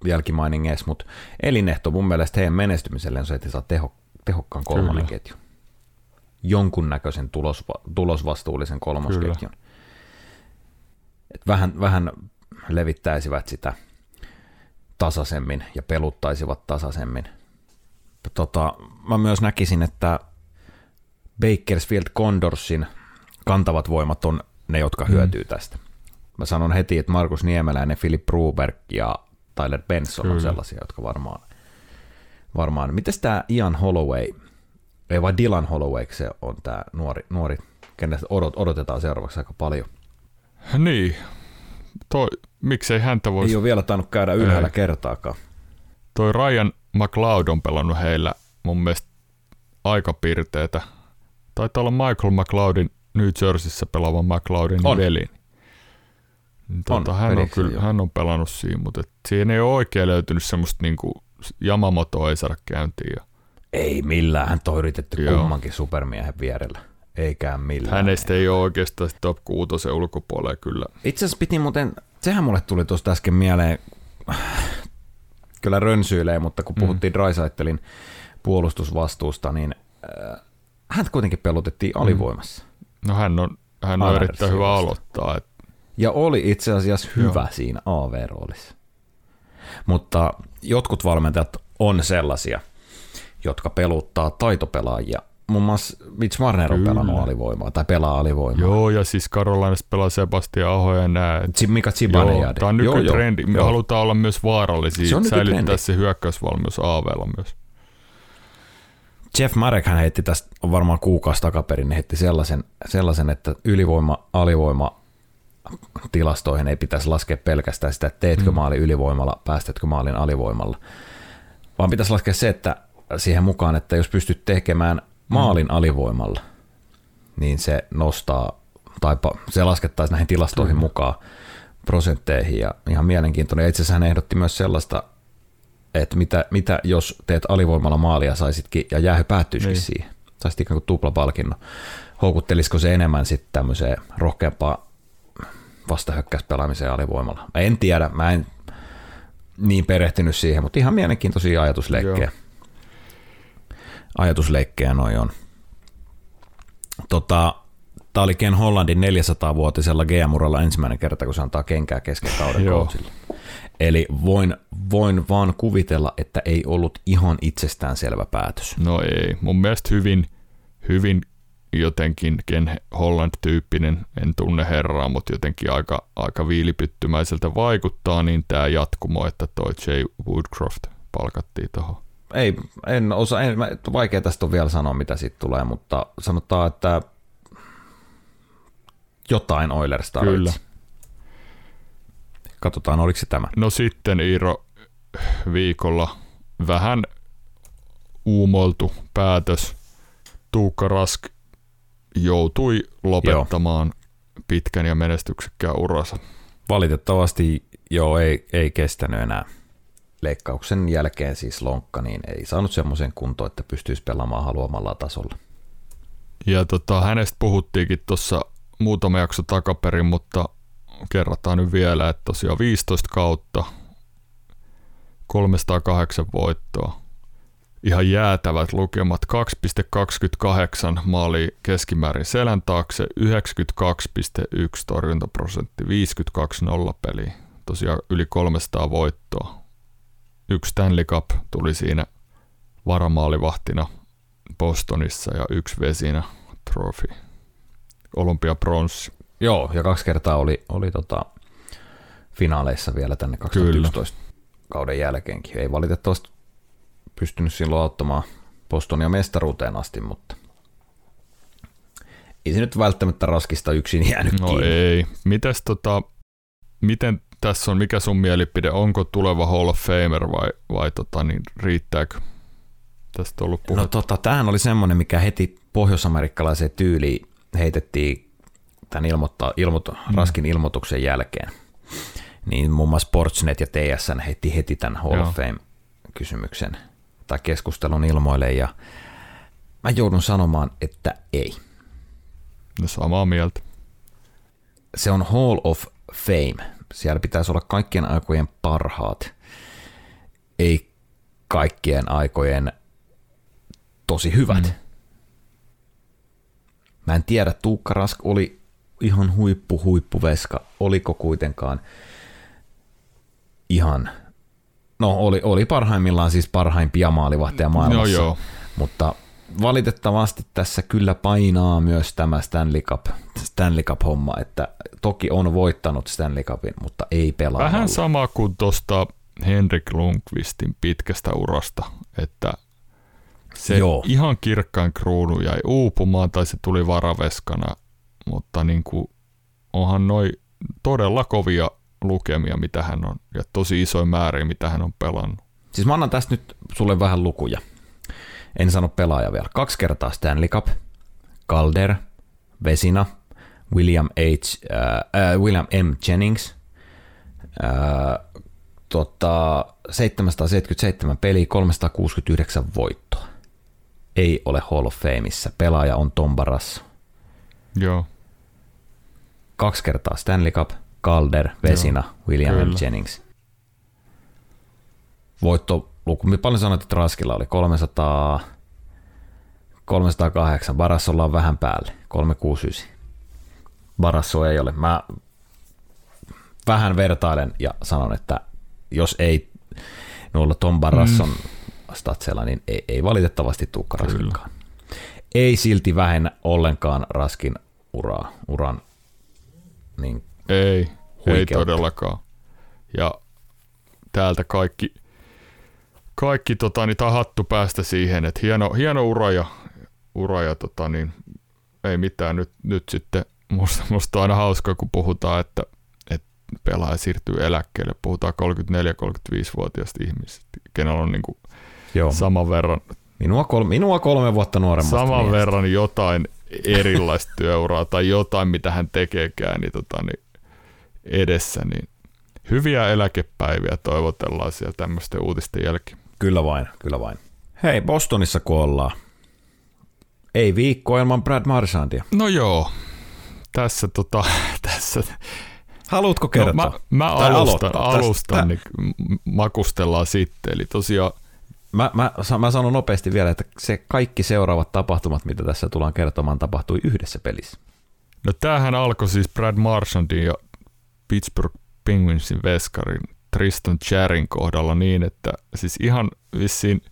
jälkimainingeissa, mutta elinehto mun mielestä heidän menestymiselle on se, että he saa teho, tehokkaan kolmannen Kyllä. ketjun jonkunnäköisen tulos, tulosvastuullisen kolmosketjun. Et vähän, vähän levittäisivät sitä tasaisemmin ja peluttaisivat tasaisemmin. Tota, mä myös näkisin, että Bakersfield Condorsin kantavat voimat on ne, jotka mm. hyötyy tästä. Mä sanon heti, että Markus Niemeläinen, Philip Bruberg ja Tyler Benson Kyllä. on sellaisia, jotka varmaan... varmaan. Mites tämä Ian Holloway – ei vaan Dylan Holloway, se on tämä nuori, nuori kenestä odot, odotetaan seuraavaksi aika paljon. Niin, toi, miksei häntä voisi... Ei ole vielä tainnut käydä ylhäällä ei. kertaakaan. Toi Ryan McLeod on pelannut heillä mun mielestä aika pirteetä. Taitaa olla Michael McLeodin New Jerseyssä pelaavan McLeodin on. Niin tuota, on, hän, on kyllä, hän on pelannut siinä, mutta et siinä ei ole oikein löytynyt semmoista niinku Yamamotoa ei saada käyntiin. Ja ei millään, hän on yritetty Joo. kummankin supermiehen vierellä. Eikään millään. Hänestä ei ole oikeastaan top 6 ulkopuolella kyllä. Itse asiassa piti muuten, sehän mulle tuli tuosta äsken mieleen, kyllä rönsyilee, mutta kun mm. puhuttiin mm. Drysaitelin puolustusvastuusta, niin äh, hän kuitenkin pelutettiin mm. alivoimassa. No hän on, hän on erittäin hyvä aloittaa. Et... Ja oli itse asiassa hyvä Joo. siinä AV-roolissa. Mutta jotkut valmentajat on sellaisia – jotka peluttaa taitopelaajia. Muun muassa Mitch Marner on Kyllä. pelannut alivoimaa, tai pelaa alivoimaa. Joo, ja siis Karolainassa pelaa Sebastian Aho ja nää. Mika Zibanejad. Tämä on nykytrendi. Me joo. halutaan olla myös vaarallisia, se on säilyttää se hyökkäysvalmius AVlla myös. Jeff Marek hän heitti tästä varmaan kuukausi takaperin, niin heitti sellaisen, sellaisen, että ylivoima, alivoima tilastoihin ei pitäisi laskea pelkästään sitä, että teetkö mm. maali ylivoimalla, päästätkö maalin alivoimalla, vaan pitäisi laskea se, että siihen mukaan, että jos pystyt tekemään maalin mm. alivoimalla, niin se nostaa, tai se laskettaisiin näihin tilastoihin mm. mukaan prosentteihin, ja ihan mielenkiintoinen. Itse asiassa hän ehdotti myös sellaista, että mitä, mitä jos teet alivoimalla maalia saisitkin, ja jäähy päättyisikin niin. siihen, saisit ikään kuin tuplapalkinnon. Houkuttelisiko se enemmän sitten tämmöiseen rohkeampaan vastahyökkäyspelaamiseen alivoimalla? Mä en tiedä, mä en niin perehtynyt siihen, mutta ihan mielenkiintoisia ajatusleikkejä. Ajatusleikkejä noin on. Tota, Tämä oli Ken Hollandin 400-vuotisella GM-uralla ensimmäinen kerta, kun se antaa kenkää kesken kauden coachille. Eli voin, voin vaan kuvitella, että ei ollut ihan itsestäänselvä päätös. No ei. Mun mielestä hyvin, hyvin jotenkin Ken Holland-tyyppinen, en tunne herraa, mutta jotenkin aika, aika viilipyttymäiseltä vaikuttaa, niin tämä jatkumo, että toi Jay Woodcroft palkattiin tuohon. Ei, en osaa, en, vaikea tästä on vielä sanoa, mitä siitä tulee, mutta sanotaan, että jotain Oilers tarvitsi. Kyllä. Katsotaan, oliko se tämä. No sitten Iiro viikolla vähän uumoltu päätös. Tuukka Rask joutui lopettamaan joo. pitkän ja menestyksekkään uransa. Valitettavasti joo, ei, ei kestänyt enää. Leikkauksen jälkeen siis lonkka, niin ei saanut semmoisen kuntoon, että pystyisi pelaamaan haluamalla tasolla. Ja tota, hänestä puhuttiinkin tuossa muutama jakso takaperin, mutta kerrataan nyt vielä, että tosiaan 15 kautta, 308 voittoa, ihan jäätävät lukemat, 2,28 maali keskimäärin selän taakse, 92,1 torjuntaprosentti, 52 nollapeliä, tosiaan yli 300 voittoa. Yksi Stanley Cup tuli siinä varamaalivahtina Bostonissa ja yksi vesinä trofi olympiapronssi. Joo, ja kaksi kertaa oli, oli tota, finaaleissa vielä tänne 2011 Kyllä. kauden jälkeenkin. Ei valitettavasti pystynyt silloin auttamaan Bostonia mestaruuteen asti, mutta ei se nyt välttämättä raskista yksin jäänyt No kiinni. ei. Mites tota, miten tässä on, mikä sun mielipide, onko tuleva Hall of Famer vai, vai tota, niin riittääkö? Tästä on ollut No tota, tämähän oli semmoinen, mikä heti pohjoisamerikkalaiseen tyyliin heitettiin tämän ilmoittaa, ilmoit, mm. raskin ilmoituksen jälkeen, niin muun muassa Sportsnet ja TSN heitti heti tämän Hall Joo. of Fame-kysymyksen tai keskustelun ilmoille, ja mä joudun sanomaan, että ei. No samaa mieltä. Se on Hall of Fame. Siellä pitäisi olla kaikkien aikojen parhaat, ei kaikkien aikojen tosi hyvät. Mm. Mä en tiedä, Tuukka Rask oli ihan huippu huippuveska, oliko kuitenkaan ihan, no oli, oli parhaimmillaan siis parhaimpia maalivahtia no maailmassa, no joo. mutta valitettavasti tässä kyllä painaa myös tämä Stanley Cup, Stanley Cup-homma, että toki on voittanut Stanley Cupin, mutta ei pelaa. Vähän sama kuin tuosta Henrik Lundqvistin pitkästä urasta, että se Joo. ihan kirkkaan kruunu jäi uupumaan tai se tuli varaveskana, mutta niin kuin, onhan noin todella kovia lukemia, mitä hän on, ja tosi isoja määriä, mitä hän on pelannut. Siis mä annan tästä nyt sulle vähän lukuja. En sano pelaaja vielä. Kaksi kertaa Stanley Cup, Calder, Vesina, William, H, äh, William M. Jennings, äh, tota, 777 peliä, 369 voittoa ei ole Hall of Fameissa. Pelaaja on Tom Barrasso. Joo. Kaksi kertaa Stanley Cup, Calder, Vesina, Joo, William kyllä. Jennings. Voitto, luku, paljon sanoit, että Raskilla oli 300, 308, Barassolla on vähän päälle, 369. Barasso ei ole. Mä vähän vertailen ja sanon, että jos ei noilla Tom Barasson mm statsella, niin ei, ei valitettavasti tuukka Raskinkaan. Ei silti vähennä ollenkaan Raskin uraa, uran niin Ei, ei todellakaan. Ja täältä kaikki, kaikki tota, niin hattu päästä siihen, että hieno, hieno ura ja, ura ja tota, niin, ei mitään nyt, nyt sitten musta, musta on aina hauskaa, kun puhutaan, että, että pelaaja siirtyy eläkkeelle. Puhutaan 34-35-vuotiaista ihmisistä, kenellä on niin kuin Joo. saman verran. Minua, kolme, minua kolme vuotta nuoremmasta Saman miestä. verran jotain erilaista työuraa tai jotain, mitä hän tekeekään niin, tota, niin edessä, niin hyviä eläkepäiviä toivotellaan siellä tämmöisten uutisten jälkeen. Kyllä vain, kyllä vain. Hei, Bostonissa kun ollaan. Ei viikko ilman Brad Marsandia. No joo, tässä tota, tässä Haluatko kertoa? No, mä, mä Tai alustan, aloittaa alustan tästä. niin makustellaan sitten. Eli tosiaan, Mä, mä, mä sanon nopeasti vielä, että se kaikki seuraavat tapahtumat, mitä tässä tullaan kertomaan, tapahtui yhdessä pelissä. no tämähän alkoi siis Brad Marchandin ja Pittsburgh Penguinsin veskarin Tristan Charin kohdalla niin, että siis ihan vissiin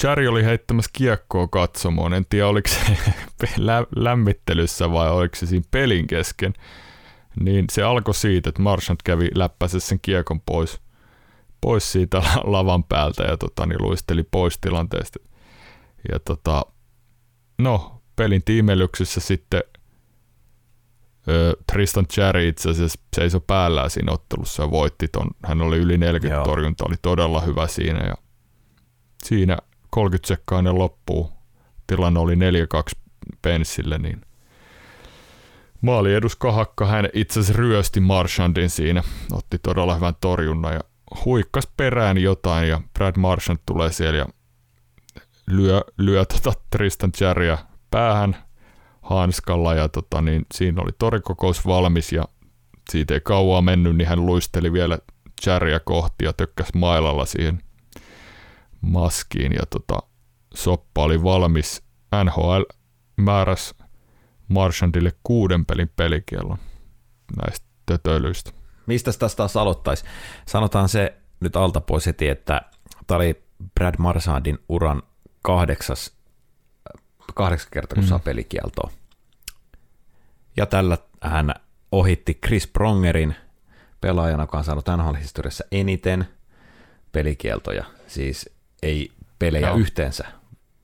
Chari oli heittämässä kiekkoa katsomoon. En tiedä, oliko se lä- lämmittelyssä vai oliko se siinä pelin kesken. Niin se alkoi siitä, että Marchand kävi läppäsessä sen kiekon pois, pois siitä lavan päältä ja tota, niin luisteli pois tilanteesta. Ja tota, no, pelin tiimelyksessä sitten Tristan Cherry itse asiassa seisoi päällään siinä ottelussa ja voitti ton. Hän oli yli 40 Joo. torjunta, oli todella hyvä siinä ja siinä 30 sekkaa ennen loppuu. Tilanne oli 4-2 Pensille, niin maali edus kahakka. Hän itse asiassa ryösti Marchandin siinä, otti todella hyvän torjunnan ja huikkas perään jotain ja Brad Marchand tulee siellä ja lyö, lyö tota Tristan Cherryä päähän hanskalla ja tota, niin siinä oli torikokous valmis ja siitä ei kauaa mennyt, niin hän luisteli vielä Cherryä kohti ja tökkäsi mailalla siihen maskiin ja tota, soppa oli valmis. NHL määräs Marchandille kuuden pelin pelikiellon näistä tötöilyistä. Mistä tästä taas aloittaisi? Sanotaan se nyt alta pois heti, että tämä oli Brad Marsandin uran kahdeksas, kahdeksan kertaa, kun mm. saa pelikieltoa. Ja tällä hän ohitti Chris Prongerin pelaajana, joka on saanut NHL-historiassa eniten pelikieltoja. Siis ei pelejä Joo. Joo. yhteensä,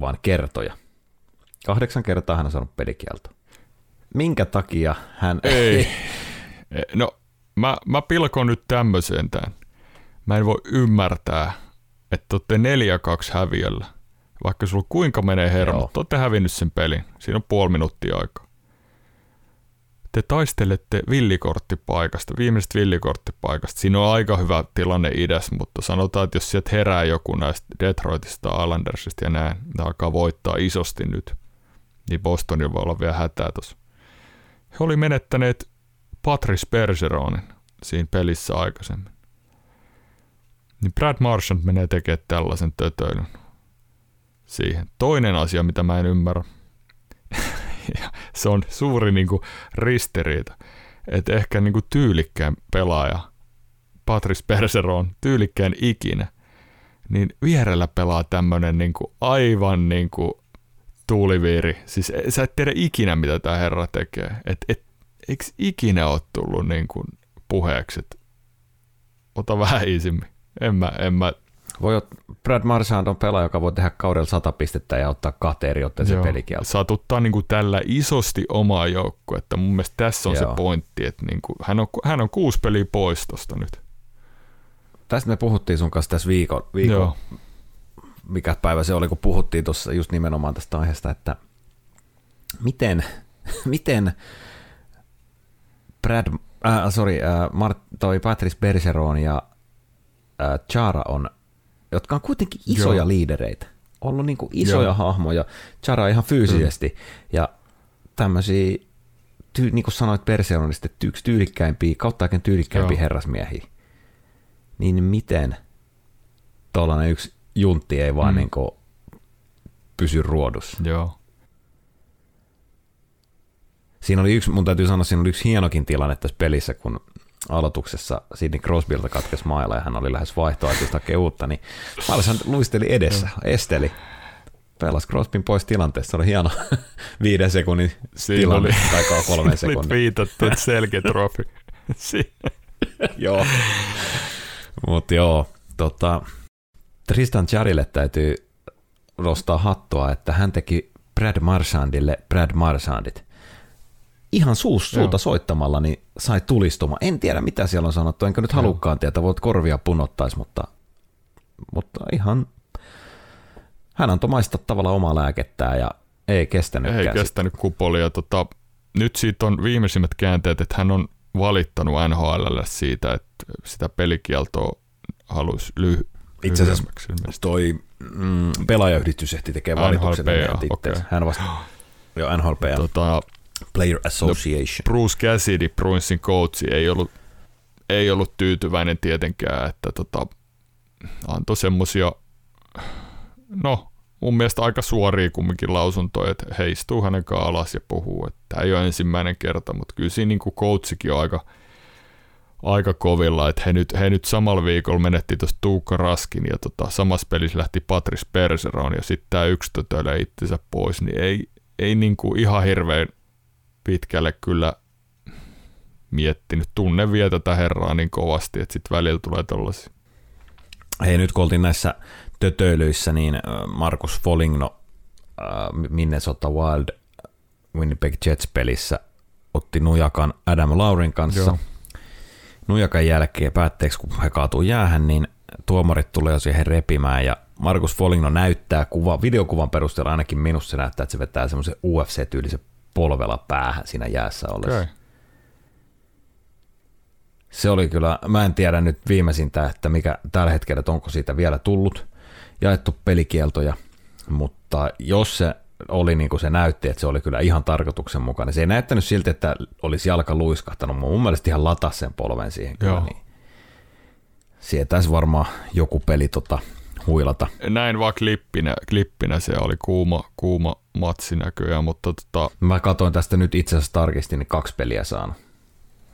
vaan kertoja. Kahdeksan kertaa hän on saanut pelikielto. Minkä takia hän Ei. No, mä, mä pilkon nyt tämmöiseen tämän. Mä en voi ymmärtää, että olette 4-2 häviöllä. Vaikka sulla kuinka menee hermot, Joo. te olette hävinnyt sen pelin. Siinä on puoli minuuttia aikaa. Te taistelette villikorttipaikasta, viimeisestä villikorttipaikasta. Siinä on aika hyvä tilanne idässä, mutta sanotaan, että jos sieltä herää joku näistä Detroitista, Islandersista ja näin, ne alkaa voittaa isosti nyt, niin Bostonilla voi olla vielä hätää tuossa. He oli menettäneet Patrice Bergeronin siinä pelissä aikaisemmin. Niin Brad Marchand menee tekemään tällaisen tötöilyn siihen. Toinen asia, mitä mä en ymmärrä, se on suuri niin kuin, ristiriita, että ehkä niin kuin, tyylikkään pelaaja, Patrice Bergeron, tyylikkään ikinä, niin vierellä pelaa tämmönen niin aivan niin kuin, tuuliviiri. Siis e- sä et tiedä ikinä, mitä tämä herra tekee. Et, et, eikö ikinä ole tullut niin kuin puheeksi, että ota vähän isimmin. En mä, en mä Voi ot- Brad Marchand on pelaaja, joka voi tehdä kaudella 100 pistettä ja ottaa kahteen eri otteeseen Joo. pelikielto. satuttaa niin kuin tällä isosti omaa joukkuetta. Mun mielestä tässä on Joo. se pointti, että niin kuin, hän, on, hän on kuusi peliä pois tosta nyt. Tästä me puhuttiin sun kanssa tässä viikon, viikon Joo. mikä päivä se oli, kun puhuttiin tuossa just nimenomaan tästä aiheesta, että miten, miten Brad, äh, sorry, äh, Mart, toi Patrice Bergeron ja äh, Chara on, jotka on kuitenkin isoja Joo. Liidereitä, ollut niinku isoja Joo. hahmoja, Chara ihan fyysisesti, mm. ja tämmöisiä, ty, niin kuin sanoit Bergeronista, että yksi tyylikkäimpiä, kautta kaiken tyylikkäimpiä Joo. herrasmiehiä, niin miten tuollainen yksi juntti ei vaan Mm. mm. niin kuin pysy ruodussa. Joo. Siinä oli yksi, mun täytyy sanoa, siinä oli yksi hienokin tilanne tässä pelissä, kun aloituksessa Sidney Crosbylta katkesi mailla ja hän oli lähes vaihtoaitista keutta, niin Miles luisteli edessä, esteli. Pelasi Crosbyn pois tilanteesta, se oli hieno viiden sekunnin Siinä tilanne, oli, tai kolmen siinä oli sekunnin. viitattu, että selkeä trofi. Joo. Mutta joo, tota, Tristan Charille täytyy nostaa hattua, että hän teki Brad Marchandille Brad Marchandit. Ihan suus, suuta Joo. soittamalla niin sai tulistuma. En tiedä, mitä siellä on sanottu, enkä nyt Joo. halukkaan tietää, voit korvia punottais, mutta, mutta ihan hän antoi maistaa tavallaan omaa lääkettää ja ei kestänytkään. Ei sit. kestänyt kupolia. Tota, nyt siitä on viimeisimmät käänteet, että hän on valittanut NHLlle siitä, että sitä pelikieltoa haluaisi lyhy- Itse asiassa toi mm, pelaajayhdistys ehti tekee valituksen. Itse- Hän vasta, joo, NHLPA, Tota, Player Association. Bruce Cassidy, Bruinsin coachi, ei ollut ei ollut tyytyväinen tietenkään, että tota, antoi semmosia, no mun mielestä aika suoria kumminkin lausuntoja, että he istuu hänen kanssaan alas ja puhuu. Että tämä ei ole ensimmäinen kerta, mutta kyllä siinä niin kuin coachikin on aika, aika kovilla, että he nyt, he nyt samalla viikolla menetti tuosta Tuukka Raskin ja tota, samassa pelissä lähti Patris Perseron ja sitten tämä yksi tötöilee itsensä pois, niin ei, ei niin kuin ihan hirveän pitkälle kyllä miettinyt. Tunne vie tätä herraa niin kovasti, että sitten välillä tulee tällaisia. Hei, nyt kun oltiin näissä tötöilyissä, niin Markus Foligno Minnesota Wild Winnipeg Jets-pelissä otti nujakan Adam Laurin kanssa. Joo. Nujakan jälkeen päätteeksi, kun he kaatuu jäähän, niin tuomarit tulee siihen repimään ja Markus Foligno näyttää kuva, videokuvan perusteella ainakin minussa näyttää, että se vetää semmoisen UFC-tyylisen polvella päähän siinä jäässä ollessa. Okay. Se oli kyllä, mä en tiedä nyt viimeisintä, että mikä tällä hetkellä, että onko siitä vielä tullut jaettu pelikieltoja, mutta jos se oli niin kuin se näytti, että se oli kyllä ihan tarkoituksenmukainen. Se ei näyttänyt siltä, että olisi jalka luiskahtanut, mutta mun mielestä ihan lataa sen polven siihen kyllä. Niin. Sietäisi varmaan joku peli tota, huilata. Näin vaan klippinä, klippinä se oli kuuma, kuuma matsi näköjään, mutta tota... Mä katsoin tästä nyt itse asiassa tarkistin, niin kaksi peliä saanut.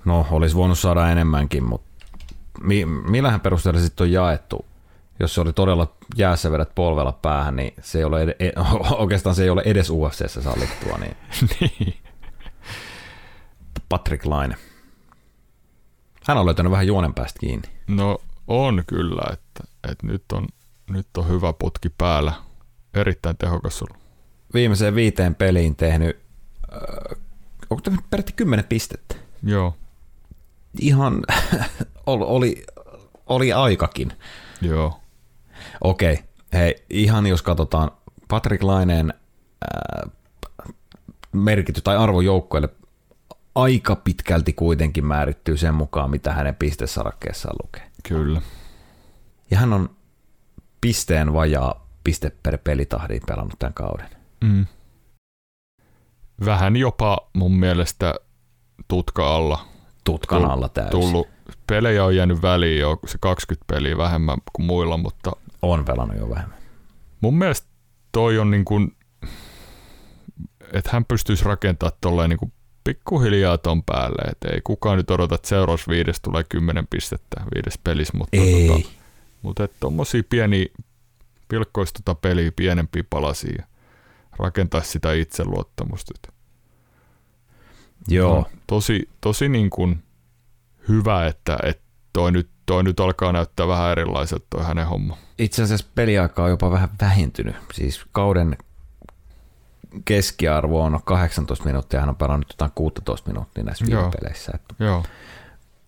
No, olisi voinut saada enemmänkin, mutta mi- millähän perusteella sitten on jaettu? Jos se oli todella jäässä vedät polvella päähän, niin se ei ole ed- e- oikeastaan se ei ole edes UFCssä sallittua. Niin. niin. Patrick Laine. Hän on löytänyt vähän juonen päästä kiinni. No on kyllä, että, että nyt, on, nyt on hyvä putki päällä. Erittäin tehokas ollut. Viimeiseen viiteen peliin tehnyt, äh, onko tämä peräti kymmenen pistettä? Joo ihan oli, oli aikakin. Joo. Okei, okay. hei, ihan jos katsotaan Patrick Laineen äh, merkity tai arvo joukkoille aika pitkälti kuitenkin määrittyy sen mukaan, mitä hänen pistesarakkeessaan lukee. Kyllä. Ja hän on pisteen vajaa piste per pelitahdin pelannut tämän kauden. Mm. Vähän jopa mun mielestä tutka alla tutkan alla täysin. Tullut, pelejä on jäänyt väliin jo se 20 peliä vähemmän kuin muilla, mutta... On pelannut jo vähemmän. Mun mielestä toi on niin kuin, että hän pystyisi rakentamaan tolleen niin kuin pikkuhiljaa ton päälle, että ei kukaan nyt odota, että seuraavassa viides tulee kymmenen pistettä viides pelissä, mutta, ei. Tota, mutta että tommosia pieni pilkkoisi tota peliä pienempiä palasia ja rakentaisi sitä itseluottamusta. Joo. No, tosi, tosi niin kuin hyvä, että, että toi, nyt, toi nyt alkaa näyttää vähän erilaiselta toi hänen homma. Itse asiassa peliaika on jopa vähän vähentynyt. Siis kauden keskiarvo on 18 minuuttia, hän on pelannut jotain 16 minuuttia näissä peleissä. Että Joo.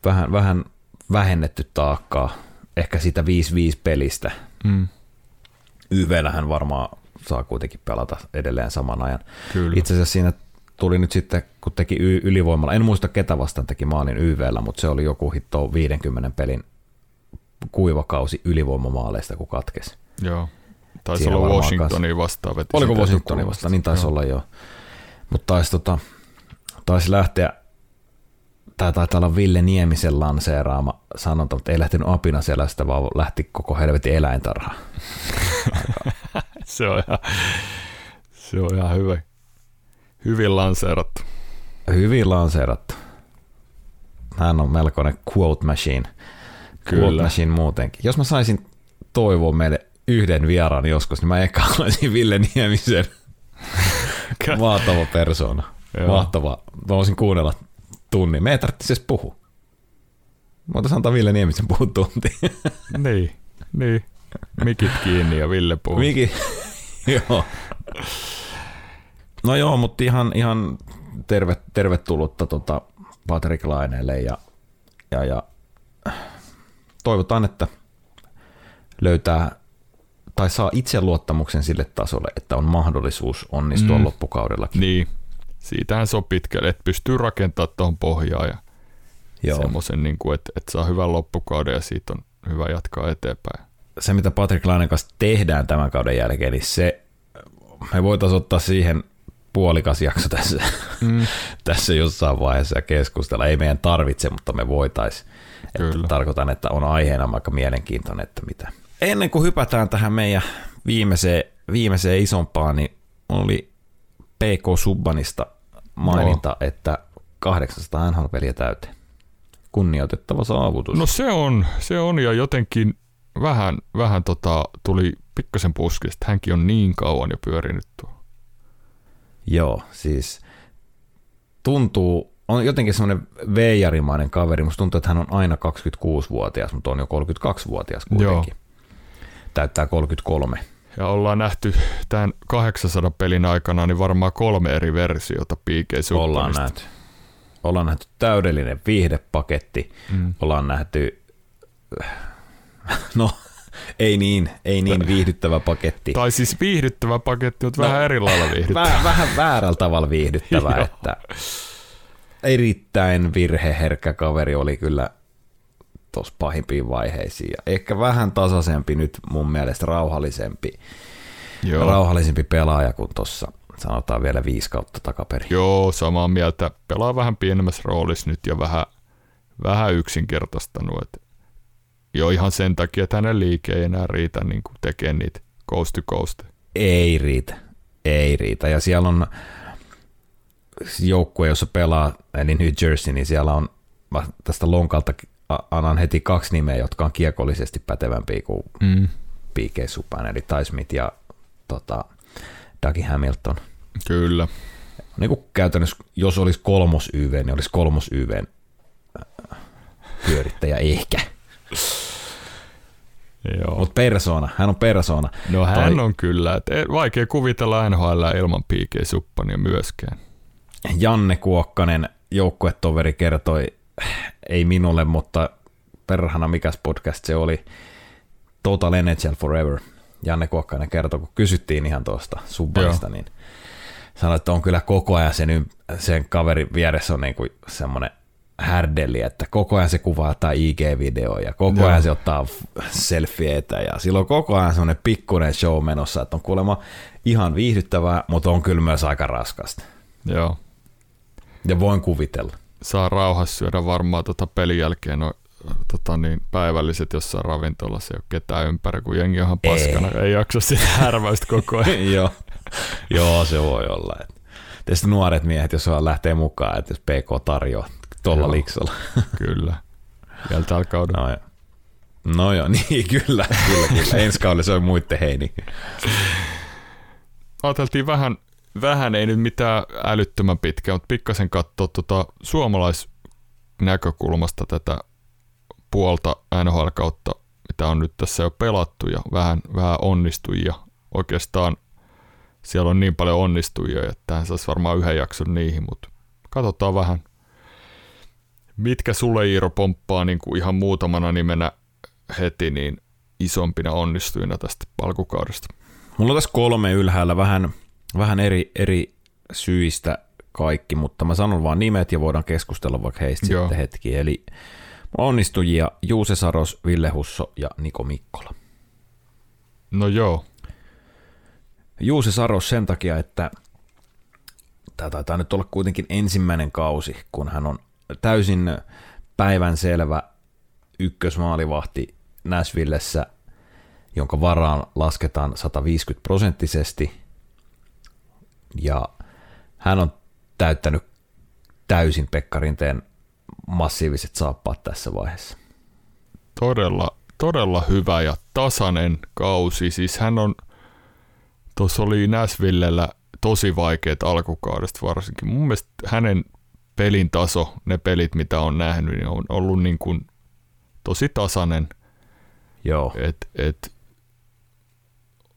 Vähän, vähän vähennetty taakkaa, ehkä sitä 5-5 pelistä. Mm. YVllähän varmaan saa kuitenkin pelata edelleen saman ajan. Kyllä. Itse asiassa siinä tuli nyt sitten, kun teki y- ylivoimalla, en muista ketä vastaan teki maalin YVllä, mutta se oli joku hitto 50 pelin kuivakausi ylivoimamaaleista, kun katkesi. Joo, taisi Siinä olla Washingtonia vastaan. Veti Oliko Washingtonia vastaan, niin taisi joo. olla jo. Mutta taisi, tota, taisi lähteä, tämä taitaa olla Ville Niemisen lanseeraama sanonta, mutta ei lähtenyt apina sellaista, vaan lähti koko helvetin eläintarha. se, on ihan, se on ihan hyvä. Hyvin lanseerattu. Hyvin lanseerattu. Hän on melkoinen quote machine. Kyllä. Quote machine muutenkin. Jos mä saisin toivoa meille yhden vieraan joskus, niin mä ehkä olisin Ville Niemisen mahtava persona. Mahtava. Mä voisin kuunnella tunnin. Me ei tarvitse edes puhua. Mä antaa Ville Niemisen puhua tunti. niin, niin. Mikit kiinni ja Ville puhuu. Mikit, joo. No joo, mutta ihan, ihan terve, tervetullutta tota Patrick Laineelle ja, ja, ja toivotaan, että löytää tai saa itseluottamuksen sille tasolle, että on mahdollisuus onnistua mm. loppukaudellakin. Niin, siitähän se on pitkälle, että pystyy rakentamaan tuohon pohjaan ja semmoisen, niin kuin, että, että saa hyvän loppukauden ja siitä on hyvä jatkaa eteenpäin. Se, mitä Patrick Lainen kanssa tehdään tämän kauden jälkeen, niin se, me voitaisiin ottaa siihen puolikas jakso tässä, mm. tässä jossain vaiheessa ja keskustella. Ei meidän tarvitse, mutta me voitaisiin. Tarkoitan, että on aiheena aika mielenkiintoinen, että mitä. Ennen kuin hypätään tähän meidän viimeiseen, viimeiseen isompaan, niin oli PK Subbanista maininta, no. että 800 NHL-peliä täyteen. Kunnioitettava saavutus. No se on, se on ja jotenkin vähän, vähän tota, tuli pikkasen puskista. Hänkin on niin kauan jo pyörinyt tuo. Joo, siis tuntuu, on jotenkin semmoinen veijarimainen kaveri. Musta tuntuu, että hän on aina 26-vuotias, mutta on jo 32-vuotias kuitenkin. Joo. Täyttää 33. Ja ollaan nähty tämän 800 pelin aikana niin varmaan kolme eri versiota PK Ollaan nähty. Ollaan nähty täydellinen viihdepaketti. Mm. Ollaan nähty, no ei niin, ei niin viihdyttävä paketti. Tai siis viihdyttävä paketti, mutta no, vähän eri lailla viihdyttävä. Vähän, vähän väärällä tavalla viihdyttävä, että erittäin virheherkkä kaveri oli kyllä tuossa pahimpiin vaiheisiin. Ja ehkä vähän tasaisempi nyt mun mielestä rauhallisempi, Joo. rauhallisempi pelaaja kuin tuossa sanotaan vielä viisi kautta takaperin. Joo, samaa mieltä. Pelaa vähän pienemmässä roolissa nyt ja vähän, vähän yksinkertaistanut. Et jo ihan sen takia, että hänen liike ei enää riitä niin tekemään niitä coast to coast. Ei riitä, ei riitä. Ja siellä on joukkue, jossa pelaa, eli New Jersey, niin siellä on tästä lonkalta annan heti kaksi nimeä, jotka on kiekollisesti pätevämpiä kuin mm. P.K. Subban, eli Ty Smith ja tota, Dougie Hamilton. Kyllä. Niin kuin käytännössä, jos olisi kolmos YV, niin olisi kolmos YV äh, pyörittäjä ehkä. Mutta persona, hän on persona. No hän Toi... on kyllä, et vaikea kuvitella NHL ilman P.K. Suppania myöskään. Janne Kuokkanen, joukkuetoveri, kertoi ei minulle, mutta perhana mikäs podcast se oli, Total NHL Forever. Janne Kuokkainen kertoi, kun kysyttiin ihan tuosta subbanista, niin sanoi, että on kyllä koko ajan sen, sen kaverin vieressä on niin kuin semmoinen härdelli, että koko ajan se kuvaa jotain IG-videoa ja koko Joo. ajan se ottaa selfieitä ja silloin koko ajan semmoinen pikkuinen show menossa, että on kuulemma ihan viihdyttävää, mutta on kyllä myös aika raskasta. Joo. Ja voin kuvitella saa rauhassa syödä varmaan tota pelin jälkeen no, tota niin, päivälliset jossain ravintolassa, ei ole ketään ympäri, kun jengi on ihan paskana, ei, ei jaksa sitä härväistä koko ajan. Joo. Joo, se voi olla. Tietysti nuoret miehet, jos vaan lähtee mukaan, että jos PK tarjoaa tuolla liksolla. kyllä. Vielä tällä kaudella. No, joo. no joo, niin kyllä, kyllä, kyllä. Ensi kaudella se on muiden heini. Ajateltiin vähän vähän ei nyt mitään älyttömän pitkä, mutta pikkasen katsoa tuota suomalaisnäkökulmasta tätä puolta NHL-kautta, mitä on nyt tässä jo pelattu ja vähän, vähän onnistujia. Oikeastaan siellä on niin paljon onnistujia, että tähän saisi varmaan yhden jakson niihin, mutta katsotaan vähän. Mitkä sulle Iiro pomppaa niin kuin ihan muutamana nimenä heti niin isompina onnistujina tästä alkukaudesta? Mulla on tässä kolme ylhäällä vähän vähän eri, eri syistä kaikki, mutta mä sanon vaan nimet ja voidaan keskustella vaikka heistä Joo. sitten hetki. Eli onnistujia Juuse Saros, Ville Husso ja Niko Mikkola. No joo. Juuse Saros sen takia, että tämä taitaa nyt olla kuitenkin ensimmäinen kausi, kun hän on täysin päivän selvä ykkösmaalivahti Näsvillessä, jonka varaan lasketaan 150 prosenttisesti – ja hän on täyttänyt täysin Pekka Rinteen massiiviset saappaat tässä vaiheessa. Todella, todella hyvä ja tasainen kausi. Siis hän on, tuossa oli Näsvillellä tosi vaikeat alkukaudesta varsinkin. Mun mielestä hänen pelin taso, ne pelit mitä on nähnyt, niin on ollut niin kuin tosi tasainen. Joo. Et, et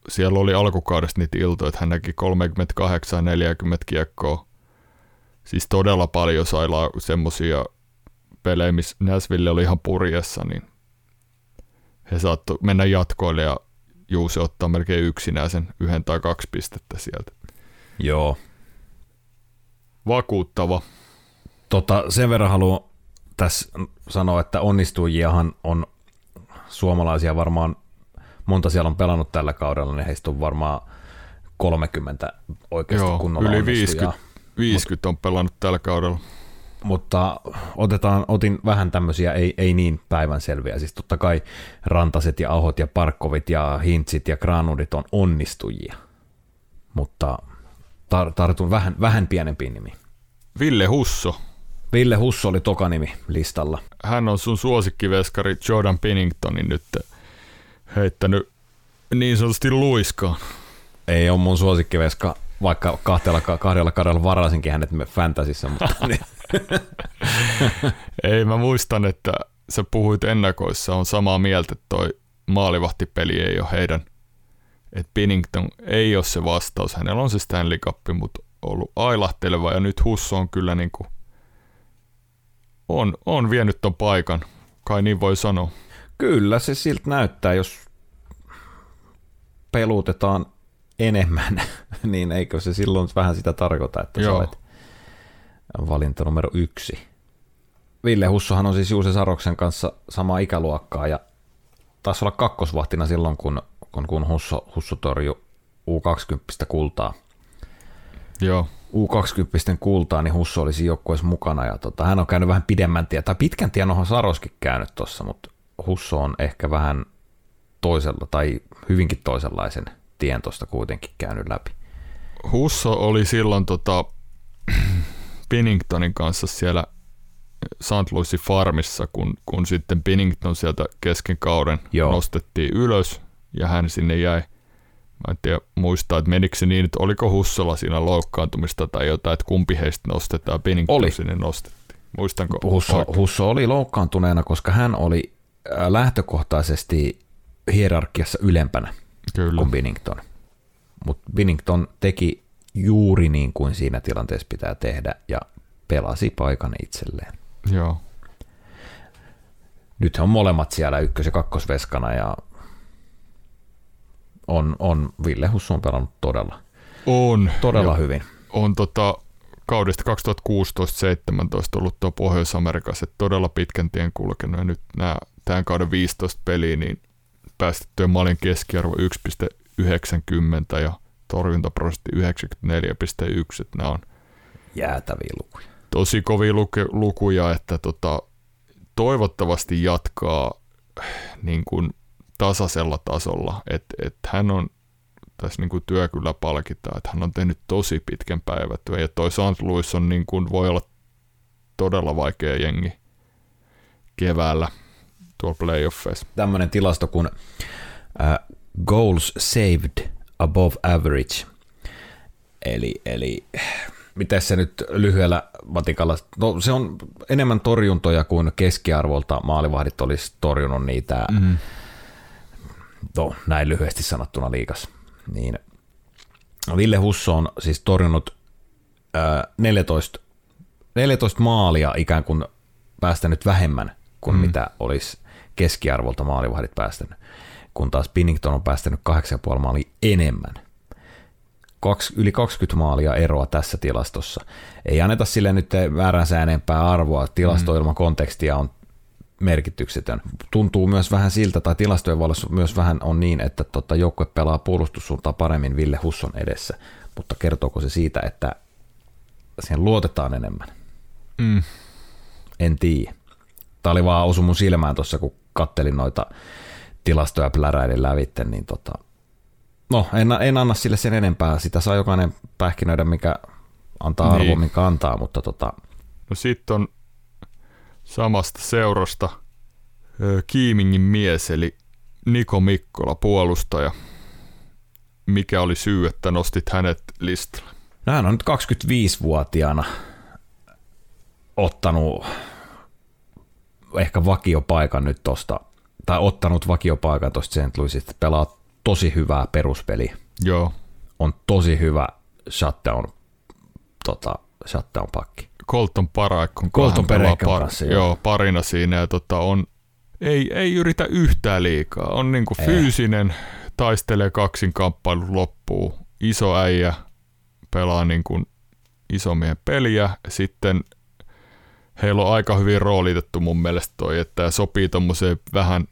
siellä oli alkukaudesta niitä iltoja, että hän näki 38-40 kiekkoa. Siis todella paljon sailla semmosia pelejä, missä Näsville oli ihan purjessa, niin he saattoi mennä jatkoille ja Juuse ottaa melkein yksinään sen yhden tai kaksi pistettä sieltä. Joo. Vakuuttava. Tota, sen verran haluan tässä sanoa, että onnistujiahan on suomalaisia varmaan monta siellä on pelannut tällä kaudella, niin heistä on varmaan 30 oikeasti Joo, kunnolla yli onnistujaa. 50, 50 on pelannut tällä kaudella. Mutta otetaan, otin vähän tämmöisiä ei, ei niin päivänselviä. Siis totta kai Rantaset ja Ahot ja Parkkovit ja Hintsit ja Granudit on onnistujia. Mutta tar- tartun vähän, vähän pienempiin nimiin. Ville Husso, Ville Husso oli toka nimi listalla. hän on sun suosikkiveskari Jordan Pinningtonin nyt heittänyt niin sanotusti luiskaan. Ei ole mun suosikkiveska, vaikka kahdella, kahdella kaudella varasinkin hänet fantasissa, mutta niin, Ei, mä muistan, että sä puhuit ennakoissa, on samaa mieltä, että toi maalivahtipeli ei ole heidän. Että Pinnington ei ole se vastaus. Hänellä on se Stanley Cup, mutta ollut ailahteleva ja nyt Husso on kyllä niin kuin, on, on vienyt ton paikan. Kai niin voi sanoa. Kyllä se siltä näyttää, jos pelutetaan enemmän, niin eikö se silloin vähän sitä tarkoita, että Joo. sä olet valinta numero yksi. Ville Hussohan on siis Juuse Saroksen kanssa samaa ikäluokkaa ja taisi olla kakkosvahtina silloin, kun, kun, kun Husso, Husso torjui U20 kultaa. Joo, U20 kultaa, niin Husso olisi joukkueessa mukana. Ja tota, hän on käynyt vähän pidemmän tien, tai pitkän tien onhan Saroskin käynyt tuossa, mutta Husso on ehkä vähän toisella tai hyvinkin toisenlaisen tien tuosta kuitenkin käynyt läpi. Husso oli silloin tota, Pinningtonin kanssa siellä St. Louisin farmissa, kun, kun sitten Pinnington sieltä kesken kauden Joo. nostettiin ylös ja hän sinne jäi. Mä en tiedä muistaa, että menikö se niin, että oliko Hussolla siinä loukkaantumista tai jotain, että kumpi heistä nostetaan, Pinnington Oli. sinne nostettiin. Muistanko? Husso, oikein? Husso oli loukkaantuneena, koska hän oli lähtökohtaisesti hierarkiassa ylempänä Kyllä. kuin Binnington. Mutta Binnington teki juuri niin kuin siinä tilanteessa pitää tehdä ja pelasi paikan itselleen. Joo. Nyt on molemmat siellä ykkös- ja kakkosveskana ja on, on Ville Hussu on pelannut todella, On. todella Ja hyvin. on tota, kaudesta 2016-17 ollut tuo Pohjois-Amerikassa todella pitkän tien kulkenut ja nyt nämä tämän kauden 15 peliä, niin päästettyjen maalin keskiarvo 1,90 ja torjuntaprosentti 94,1, että nämä on Jäätäviä lukuja. tosi kovia luke, lukuja, että tota, toivottavasti jatkaa niin kuin tasaisella tasolla, että et hän on tässä niin kuin työ kyllä palkitaan, että hän on tehnyt tosi pitkän päivätyön ja toi St. Louis on niin kuin, voi olla todella vaikea jengi keväällä tuolla playoffeissa. Tämmöinen tilasto kuin äh, goals saved above average. Eli, eli miten se nyt lyhyellä matikalla, no se on enemmän torjuntoja kuin keskiarvolta maalivahdit olisi torjunut niitä, Mm. no näin lyhyesti sanottuna liikas. Niin Ville Husso on siis torjunut äh, 14, 14 maalia ikään kuin päästänyt vähemmän kuin mm. mitä olisi keskiarvolta maalivahdit päästänyt, kun taas Pinnington on päästänyt 8,5 maalia enemmän. Kaksi, yli 20 maalia eroa tässä tilastossa. Ei anneta sille nyt määränsä enempää arvoa. Tilasto mm. ilman kontekstia on merkityksetön. Tuntuu myös vähän siltä, tai tilastojen valossa myös vähän on niin, että tota, joukkue pelaa puolustussuuntaan paremmin Ville Husson edessä, mutta kertooko se siitä, että siihen luotetaan enemmän? Mm. En tiedä. Tämä oli vaan osu mun silmään tuossa, kun kattelin noita tilastoja pläräilin lävitte, niin tota, no en, en anna sille sen enempää. Sitä saa jokainen pähkinöidä, mikä antaa arvo, Niin. mikä antaa, mutta tota, No sitten on samasta seurasta Kiimingin mies, eli Niko Mikkola, puolustaja. Mikä oli syy, että nostit hänet listalle? no hän on nyt 25-vuotiaana ottanut ehkä vakiopaikan nyt tosta, tai ottanut vakiopaikan tuosta St. Louisista, pelaa tosi hyvää peruspeliä. Joo, On tosi hyvä shutdown, tota, shutdown pakki. Colton Paraikon Colton par- kanssa, joo. joo. joo. parina siinä ja tota on, ei, ei yritä yhtään liikaa. On niinku Ei. fyysinen, taistelee kaksin kamppailu loppuu. Iso äijä pelaa niinku isommien peliä. Sitten heillä on aika hyvin roolitettu mun mielestä toi, että tää sopii tommoseen vähän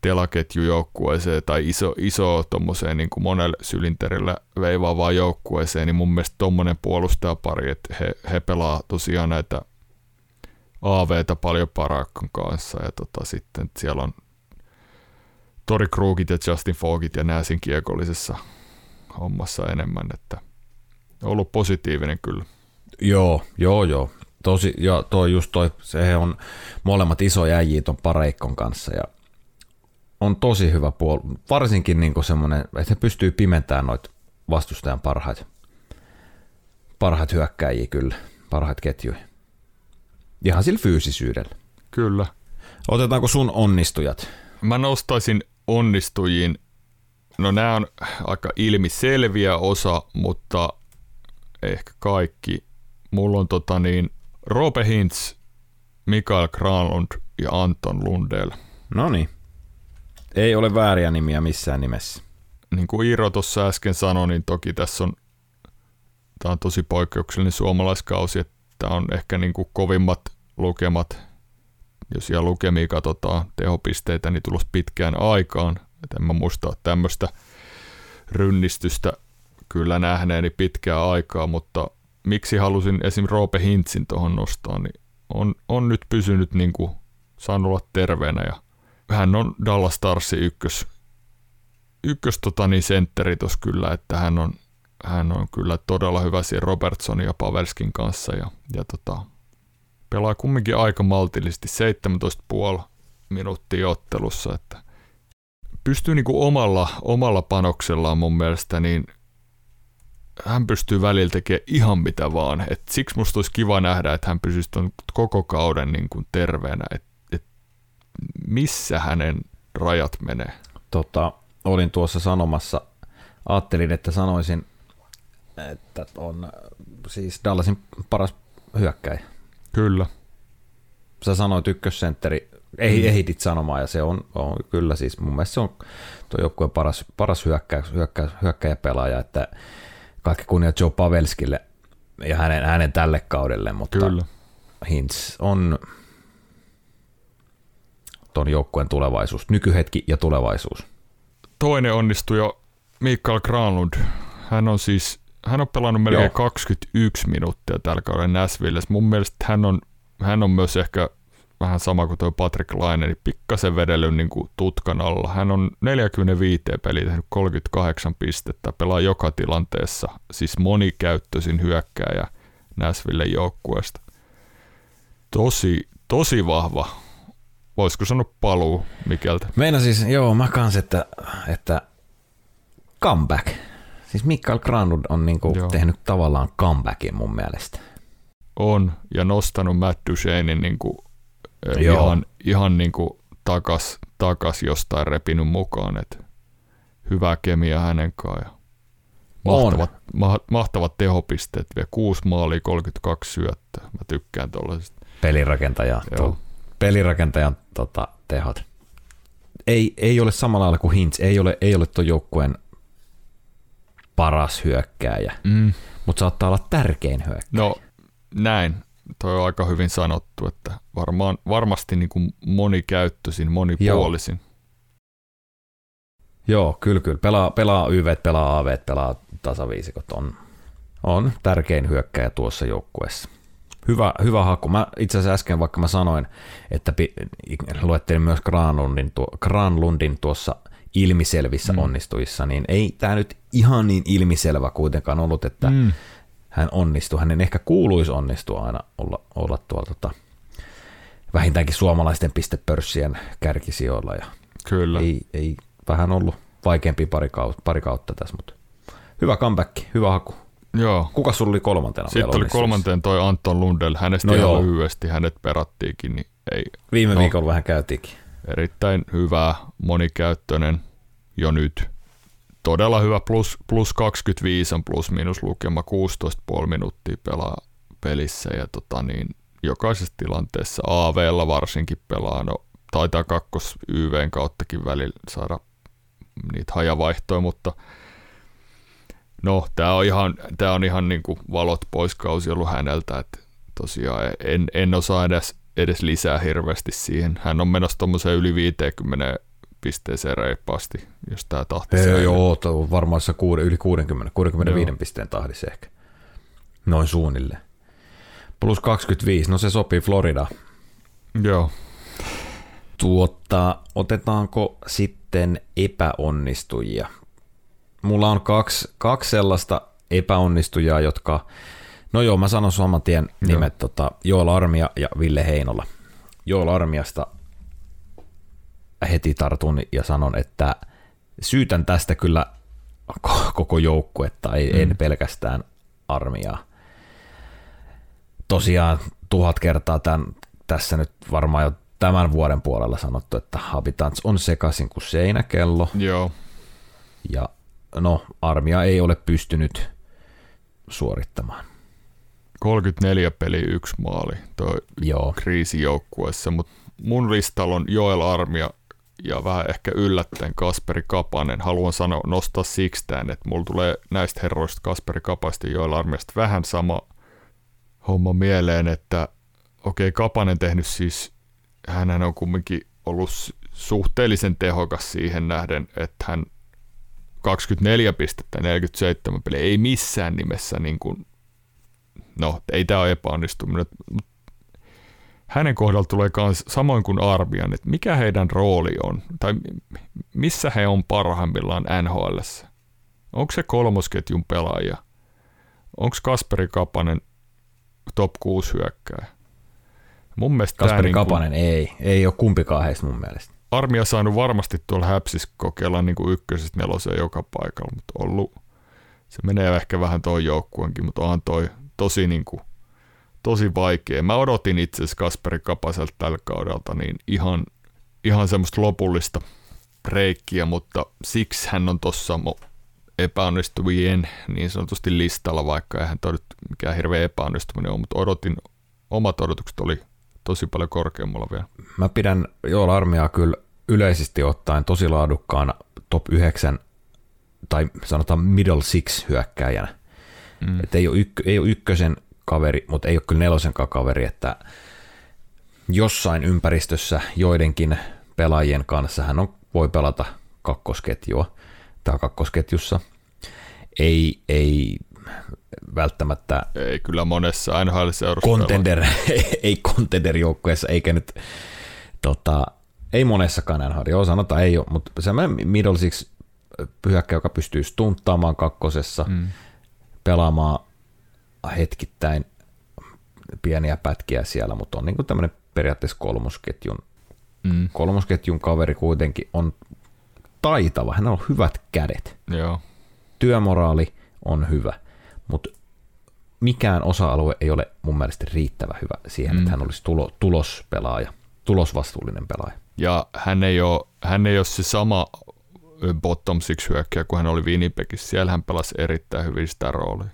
telaketjujoukkueeseen tai iso, iso tommoseen niin kuin monelle sylinterillä veivaavaan joukkueeseen, niin mun mielestä tommonen puolustajapari, että he, he pelaa tosiaan näitä AVtä paljon Parakon kanssa ja tota, sitten siellä on Tori Krugit ja Justin Fogit ja nää siinä kiekollisessa hommassa enemmän, että ollut positiivinen kyllä. Joo, joo, joo. Tosi, ja toi just toi, se on molemmat iso jäjiä ton Pareikon kanssa ja on tosi hyvä puoli, varsinkin niin semmoinen, että se pystyy pimentämään noita vastustajan parhaita, parhaat hyökkäjiä kyllä, parhaat ketjuja. Ihan sillä fyysisyydellä. Kyllä. Otetaanko sun onnistujat? Mä nostaisin onnistujiin, no nämä on aika ilmiselviä osa, mutta ehkä kaikki. Mulla on tota niin, Robe Hintz, Mikael Granlund ja Anton Lundell. No niin. Ei ole vääriä nimiä missään nimessä. Niin kuin Iiro tuossa äsken sanoi, niin toki tässä on, tämä on tosi poikkeuksellinen suomalaiskausi, että tämä on ehkä niin kuin kovimmat lukemat, jos siellä lukemia katsotaan tehopisteitä, niin tulos pitkään aikaan. Et en mä muista tämmöistä rynnistystä kyllä nähneeni pitkää aikaa, mutta miksi halusin esim. Roope Hintzin tuohon nostaa, niin on, on nyt pysynyt niin kuin saanut olla terveenä ja hän on Dallas Starsin ykkös, ykkös tota niin sentteri tos kyllä, että hän on, hän on kyllä todella hyvä siinä Robertsonin ja Pavelskin kanssa ja, ja tota, pelaa kumminkin aika maltillisesti 17,5 minuuttia ottelussa, että pystyy niinku omalla, omalla panoksellaan mun mielestä niin hän pystyy välillä tekemään ihan mitä vaan. Et siksi musta olisi kiva nähdä, että hän pysyisi ton koko kauden niin kuin terveenä. Et, et missä hänen rajat menee? Tota, olin tuossa sanomassa, ajattelin, että sanoisin, että on siis Dallasin paras hyökkäjä. Kyllä. Sä sanoit ykkössentteri, ei, mm. ehitit sanomaan, ja se on, on, kyllä siis, mun mielestä se on tuo joukkueen paras, paras hyökkäjä, hyökkäjä, hyökkäjäpelaaja, että kaikki kunnia Joe Pavelskille ja hänen, hänen tälle kaudelle, mutta Kyllä. Hintz on ton joukkueen tulevaisuus, nykyhetki ja tulevaisuus. Toinen onnistui jo Mikael Granlund. Hän on siis hän on pelannut melkein Joo. 21 minuuttia tällä kaudella Nashvillessä. Mun mielestä hän on, hän on myös ehkä vähän sama kuin tuo Patrick Laine, niin pikkasen vedellyt niin kuin tutkan alla. Hän on 45 peliä tehnyt 38 pistettä, pelaa joka tilanteessa, siis monikäyttöisin hyökkääjä Nashville joukkueesta. Tosi, tosi vahva, voisiko sanoa paluu Mikeltä? Meina siis, joo, mä kans, että, että comeback. Siis Mikael Granlund on niinku tehnyt tavallaan comebackin mun mielestä. On, ja nostanut Matt Duchenein niinku Joo. ihan, ihan niin kuin takas, takas jostain repinyt mukaan, että hyvä kemia hänen kanssaan. Mahtavat, ma, mahtavat tehopisteet, vielä 6 maalia, 32 syöttöä. Mä tykkään tuollaisesta. Pelirakentaja, to, pelirakentajan tota, tehot. Ei, ei ole samalla lailla kuin Hintz, ei ole, ei ole tuon joukkueen paras hyökkääjä, mm. mutta saattaa olla tärkein hyökkääjä. No näin, toi on aika hyvin sanottu, että varmaan, varmasti niin kuin monikäyttöisin, monipuolisin. Joo. Joo, kyllä, kyllä. Pelaa, pelaa YV, pelaa AV, pelaa tasaviisikot. On, on tärkein hyökkäjä tuossa joukkueessa. Hyvä, hyvä haku. Mä itse asiassa äsken, vaikka mä sanoin, että pi, luettelin myös Granlundin, tuo, Granlundin tuossa ilmiselvissä mm. onnistujissa, niin ei tämä nyt ihan niin ilmiselvä kuitenkaan ollut, että mm hän onnistui. Hänen ehkä kuuluisi onnistua aina olla, olla tuolla tota, vähintäänkin suomalaisten pistepörssien kärkisijoilla. Ja Kyllä. Ei, ei vähän ollut vaikeampi pari kautta, pari kautta tässä, mutta hyvä comeback, hyvä haku. Joo. Kuka sulla oli kolmantena Sitten oli kolmanteen toi Anton Lundell. Hänestä no ihan lyhyesti, hänet perattiinkin. Niin ei, Viime no, viikolla vähän käytiinkin. Erittäin hyvä, monikäyttöinen jo nyt todella hyvä plus, plus 25 on plus minus lukema 16,5 minuuttia pelaa pelissä ja tota niin, jokaisessa tilanteessa AVlla varsinkin pelaa, no taitaa kakkos YVn kauttakin välillä saada niitä hajavaihtoja, mutta no tämä on ihan, tää on ihan niin kuin valot pois kausi ollut häneltä, että tosiaan en, en osaa edes, edes lisää hirveästi siihen. Hän on menossa tuommoiseen yli 50 pisteeseen reippaasti, jos tämä tahti Ei, säilyy. joo, on varmaan se kuude, yli 60, 65 Joo. pisteen tahdissa ehkä. Noin suunnilleen. Plus 25, no se sopii Florida. Joo. Tuota, otetaanko sitten epäonnistujia? Mulla on kaksi, kaksi sellaista epäonnistujaa, jotka, no joo, mä sanon saman tien nimet, tota, Joel Armia ja Ville Heinola. Joel Armiasta heti tartun ja sanon, että syytän tästä kyllä ko- koko joukkuetta, ei, mm. en pelkästään armiaa. Tosiaan tuhat kertaa tämän, tässä nyt varmaan jo tämän vuoden puolella sanottu, että Habitants on sekaisin kuin seinäkello, Joo. ja no, armia ei ole pystynyt suorittamaan. 34 peli, yksi maali toi Joo, kriisijoukkueessa, mutta mun listalla on Joel Armia ja vähän ehkä yllättäen Kasperi Kapanen. Haluan sanoa, nostaa siksi tämän, että mulla tulee näistä herroista Kasperi Kapasta ja Joel Armiasta vähän sama homma mieleen, että okei, okay, Kapanen tehnyt siis, hän on kumminkin ollut suhteellisen tehokas siihen nähden, että hän 24 pistettä, 47 peliä, ei missään nimessä niin kuin, no ei tämä ole epäonnistuminen, mutta hänen kohdalla tulee myös samoin kuin Armian, että mikä heidän rooli on, tai missä he on parhaimmillaan nhl Onko se kolmosketjun pelaaja? Onko Kasperi Kapanen top 6 hyökkääjä? Mun mielestä Kasperi niinku- Kapanen ei, ei ole kumpikaan heistä mun mielestä. Armia saanut varmasti tuolla häpsis kokeilla niin kuin ykkösestä neloseen joka paikalla, mutta ollut, se menee ehkä vähän toi joukkueenkin, mutta onhan toi tosi, niin kuin, tosi vaikea. Mä odotin itse asiassa Kasperi Kapaselta tällä kaudelta niin ihan, ihan semmoista lopullista breikkiä, mutta siksi hän on tuossa epäonnistuvien niin sanotusti listalla, vaikka eihän toi nyt mikään hirveä epäonnistuminen ole, mutta odotin, omat odotukset oli tosi paljon korkeammalla vielä. Mä pidän Joel Armiaa kyllä yleisesti ottaen tosi laadukkaana top 9 tai sanotaan middle six hyökkääjänä. Mm. Et ei, ole ykkö, ei ole ykkösen kaveri, mutta ei ole kyllä nelosenkaan kaveri, että jossain ympäristössä joidenkin pelaajien kanssa hän on, voi pelata kakkosketjua tai kakkosketjussa. Ei, ei välttämättä Ei kyllä monessa pelaa. contender, ei contender joukkueessa, eikä nyt tota, ei monessakaan NHL, joo sanotaan ei ole, mutta semmoinen middle six hyökkäjä, joka pystyy stunttaamaan kakkosessa, mm. pelaamaan hetkittäin pieniä pätkiä siellä, mutta on niin tämmöinen periaatteessa kolmosketjun, Mm. kolmosketjun kaveri kuitenkin on taitava, hänellä on hyvät kädet, Joo. työmoraali on hyvä, mutta mikään osa-alue ei ole mun mielestä riittävä hyvä siihen, mm. että hän olisi tulo, tulospelaaja, tulosvastuullinen pelaaja. Ja hän ei, ole, hän ei ole se sama bottom six hyökkäjä kuin hän oli Winnipegissä. Siellä hän pelasi erittäin hyvin sitä roolia.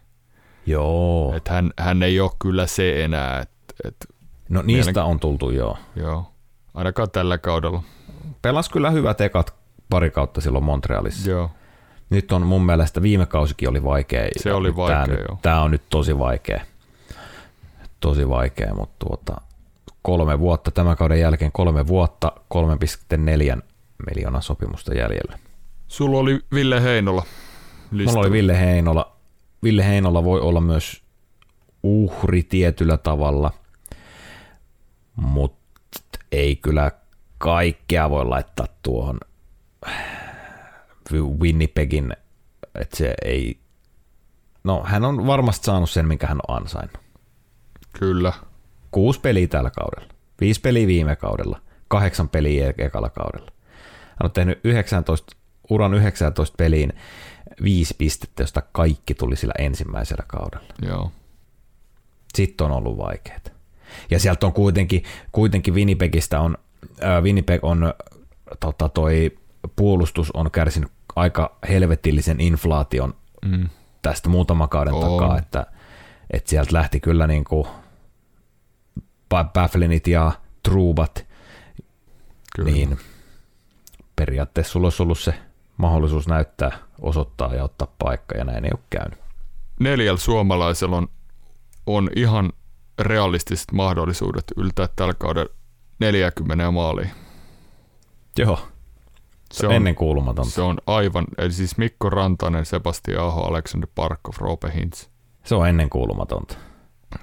Joo. Et hän, hän ei ole kyllä se enää. Et, et, no niistä mielen- on tultu joo. joo. Ainakaan tällä kaudella. Pelas kyllä hyvät ekat pari kautta silloin Montrealissa. Joo. Nyt on mun mielestä viime kausikin oli vaikea. Se oli vaikea, tää, nyt, joo. tää on nyt tosi vaikea. Tosi vaikea, mutta tuota, kolme vuotta tämän kauden jälkeen, kolme vuotta, 3,4 miljoonaa sopimusta jäljellä. Sulla oli Ville Heinola. Mulla listalla. oli Ville Heinola. Ville Heinola voi olla myös uhri tietyllä tavalla, mutta ei kyllä kaikkea voi laittaa tuohon Winnipegin, että se ei... No, hän on varmasti saanut sen, minkä hän on ansainnut. Kyllä. Kuusi peliä tällä kaudella, viisi peliä viime kaudella, kahdeksan peliä ekalla kaudella. Hän on tehnyt 19, uran 19 peliin viisi pistettä, josta kaikki tuli sillä ensimmäisellä kaudella. Joo. Sitten on ollut vaikeaa. Ja sieltä on kuitenkin, kuitenkin Winnipegistä on, äh, Winnipeg on, tota, toi puolustus on kärsinyt aika helvetillisen inflaation Mm. tästä muutaman kauden On. takaa, että, että sieltä lähti kyllä niin kuin Bafflinit ja Truubat, Kyllä. niin periaatteessa sulla olisi ollut se mahdollisuus näyttää, osoittaa ja ottaa paikka, ja näin ei ole käynyt. Neljällä suomalaisella on, on ihan realistiset mahdollisuudet yltää tällä kaudella 40 maaliin. Joo. Se on ennen kuulumatonta. Se on aivan, eli siis Mikko Rantanen, Sebastian Aho, Alexander Parkov, Roope Hintz. Se on ennen kuulumatonta.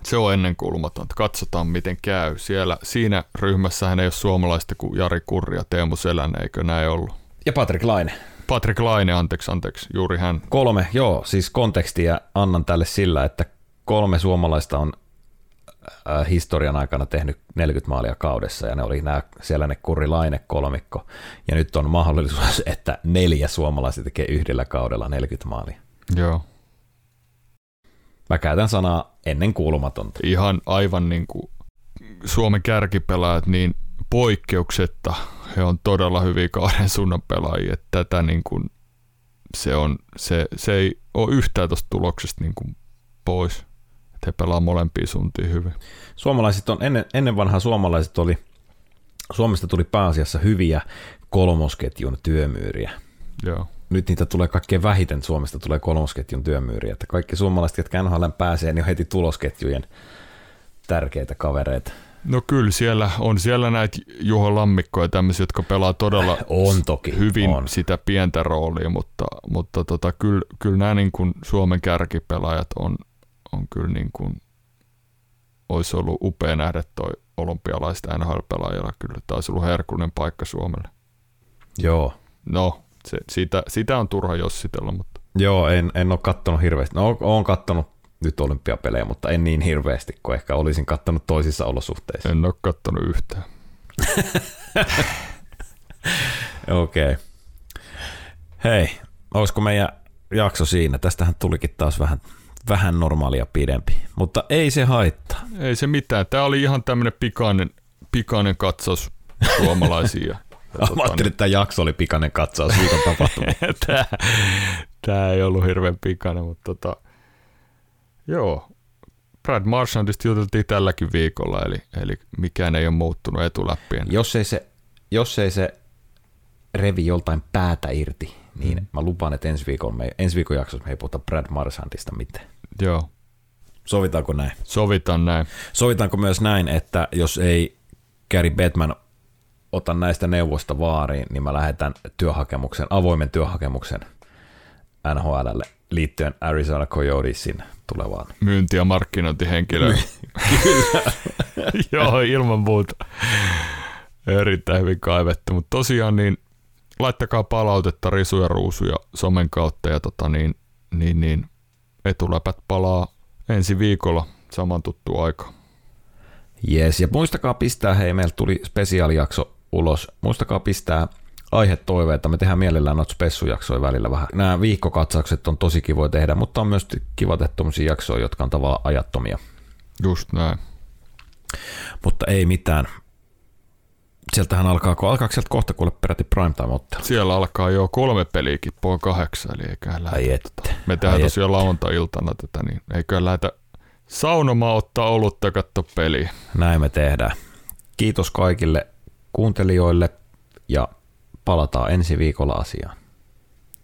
Se on ennen kuulumatonta. Katsotaan, miten käy. Siellä, siinä ryhmässä hän ei ole suomalaista kuin Jari Kurri ja Teemu Selänne, eikö näin ollut? Ja Patrick Laine. Patrick Laine, anteeksi, anteeksi, juuri hän. Kolme, joo, siis kontekstia annan tälle sillä, että kolme suomalaista on äh, historian aikana tehnyt 40 maalia kaudessa, ja ne oli nämä Selänne Kurri Laine kolmikko, ja nyt on mahdollisuus, että neljä suomalaista tekee yhdellä kaudella 40 maalia. Joo. Mä käytän sanaa ennen kuulumatonta. Ihan aivan niin kuin Suomen kärkipelaajat, niin poikkeuksetta he on todella hyviä kahden suunnan pelaajia. Että tätä niin kuin, se, on, se, se ei ole yhtään tuosta tuloksesta niin kuin pois. Että he pelaa molempia suuntiin hyvin. Suomalaiset on, ennen, ennen vanhaa suomalaiset oli, Suomesta tuli pääasiassa hyviä kolmosketjun työmyyriä. Joo nyt niitä tulee kaikkein vähiten Suomesta tulee kolmosketjun työmyyriä, että kaikki suomalaiset, jotka NHL pääsee, niin on heti tulosketjujen tärkeitä kavereita. No kyllä siellä on siellä näitä Juho Lammikkoja tämmöisiä, jotka pelaa todella on toki, hyvin on. sitä pientä roolia, mutta, mutta tota, kyllä, kyllä nämä niin kuin Suomen kärkipelaajat on, on kyllä niin kuin, olisi ollut upea nähdä toi olympialaista NHL-pelaajalla. Kyllä taisi ollut herkullinen paikka Suomelle. Joo. No, se, sitä, sitä on turha jossitella. Mutta. Joo, en, en ole kattonut hirveästi. No, olen kattonut nyt olympiapelejä, mutta en niin hirveästi kuin ehkä olisin kattonut toisissa olosuhteissa. En ole kattonut yhtään. Okei. Okay. Hei, olisiko meidän jakso siinä? Tästähän tulikin taas vähän, vähän normaalia pidempi, mutta ei se haittaa. Ei se mitään. Tämä oli ihan tämmöinen pikainen, pikainen katsaus suomalaisia Mä ajattelin, että tämä jakso oli pikainen katsaus viikon tapahtumia. tämä, tämä ei ollut hirveän pikainen, mutta tota, joo. Brad Marchandista juteltiin tälläkin viikolla, eli, eli mikään ei ole muuttunut etuläppien. Jos ei se, jos ei se revi joltain päätä irti, niin mm. mä lupaan, että ensi viikon, me, ensi viikon jaksossa me ei puhuta Brad Marchandista mitään. Joo. Sovitaanko näin? Sovitaan näin. Sovitaanko myös näin, että jos ei Gary Batman otan näistä neuvosta vaariin, niin mä lähetän työhakemuksen, avoimen työhakemuksen NHLlle liittyen Arizona Coyotesin tulevaan. Myynti- ja markkinointihenkilö. Kyllä. Joo, ilman muuta. Erittäin hyvin kaivettu, mutta tosiaan niin laittakaa palautetta risuja ruusuja somen kautta ja tota niin, niin, niin etuläpät palaa ensi viikolla saman tuttu aika. Jes, ja muistakaa pistää, hei, meillä tuli spesiaalijakso ulos. Muistakaa pistää aihetoiveita, me tehdään mielellään noita spessujaksoja välillä vähän. Nämä viikkokatsaukset on tosi kivoja tehdä, mutta on myös kiva tehdä jaksoja, jotka on tavallaan ajattomia. Just näin. Mutta ei mitään. Sieltähän alkaa, kun alkaako sieltä kohta kuule peräti primetime ottelu? Siellä alkaa jo kolme peliäkin puoli kahdeksan, eli eiköhän lähdetä. Me tehdään Ai tosiaan lauantai-iltana tätä, niin eiköhän lähdetä saunomaan ottaa olutta ja katsoa peliä. Näin me tehdään. Kiitos kaikille kuuntelijoille ja palataan ensi viikolla asiaan.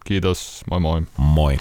Kiitos, moi moi. Moi.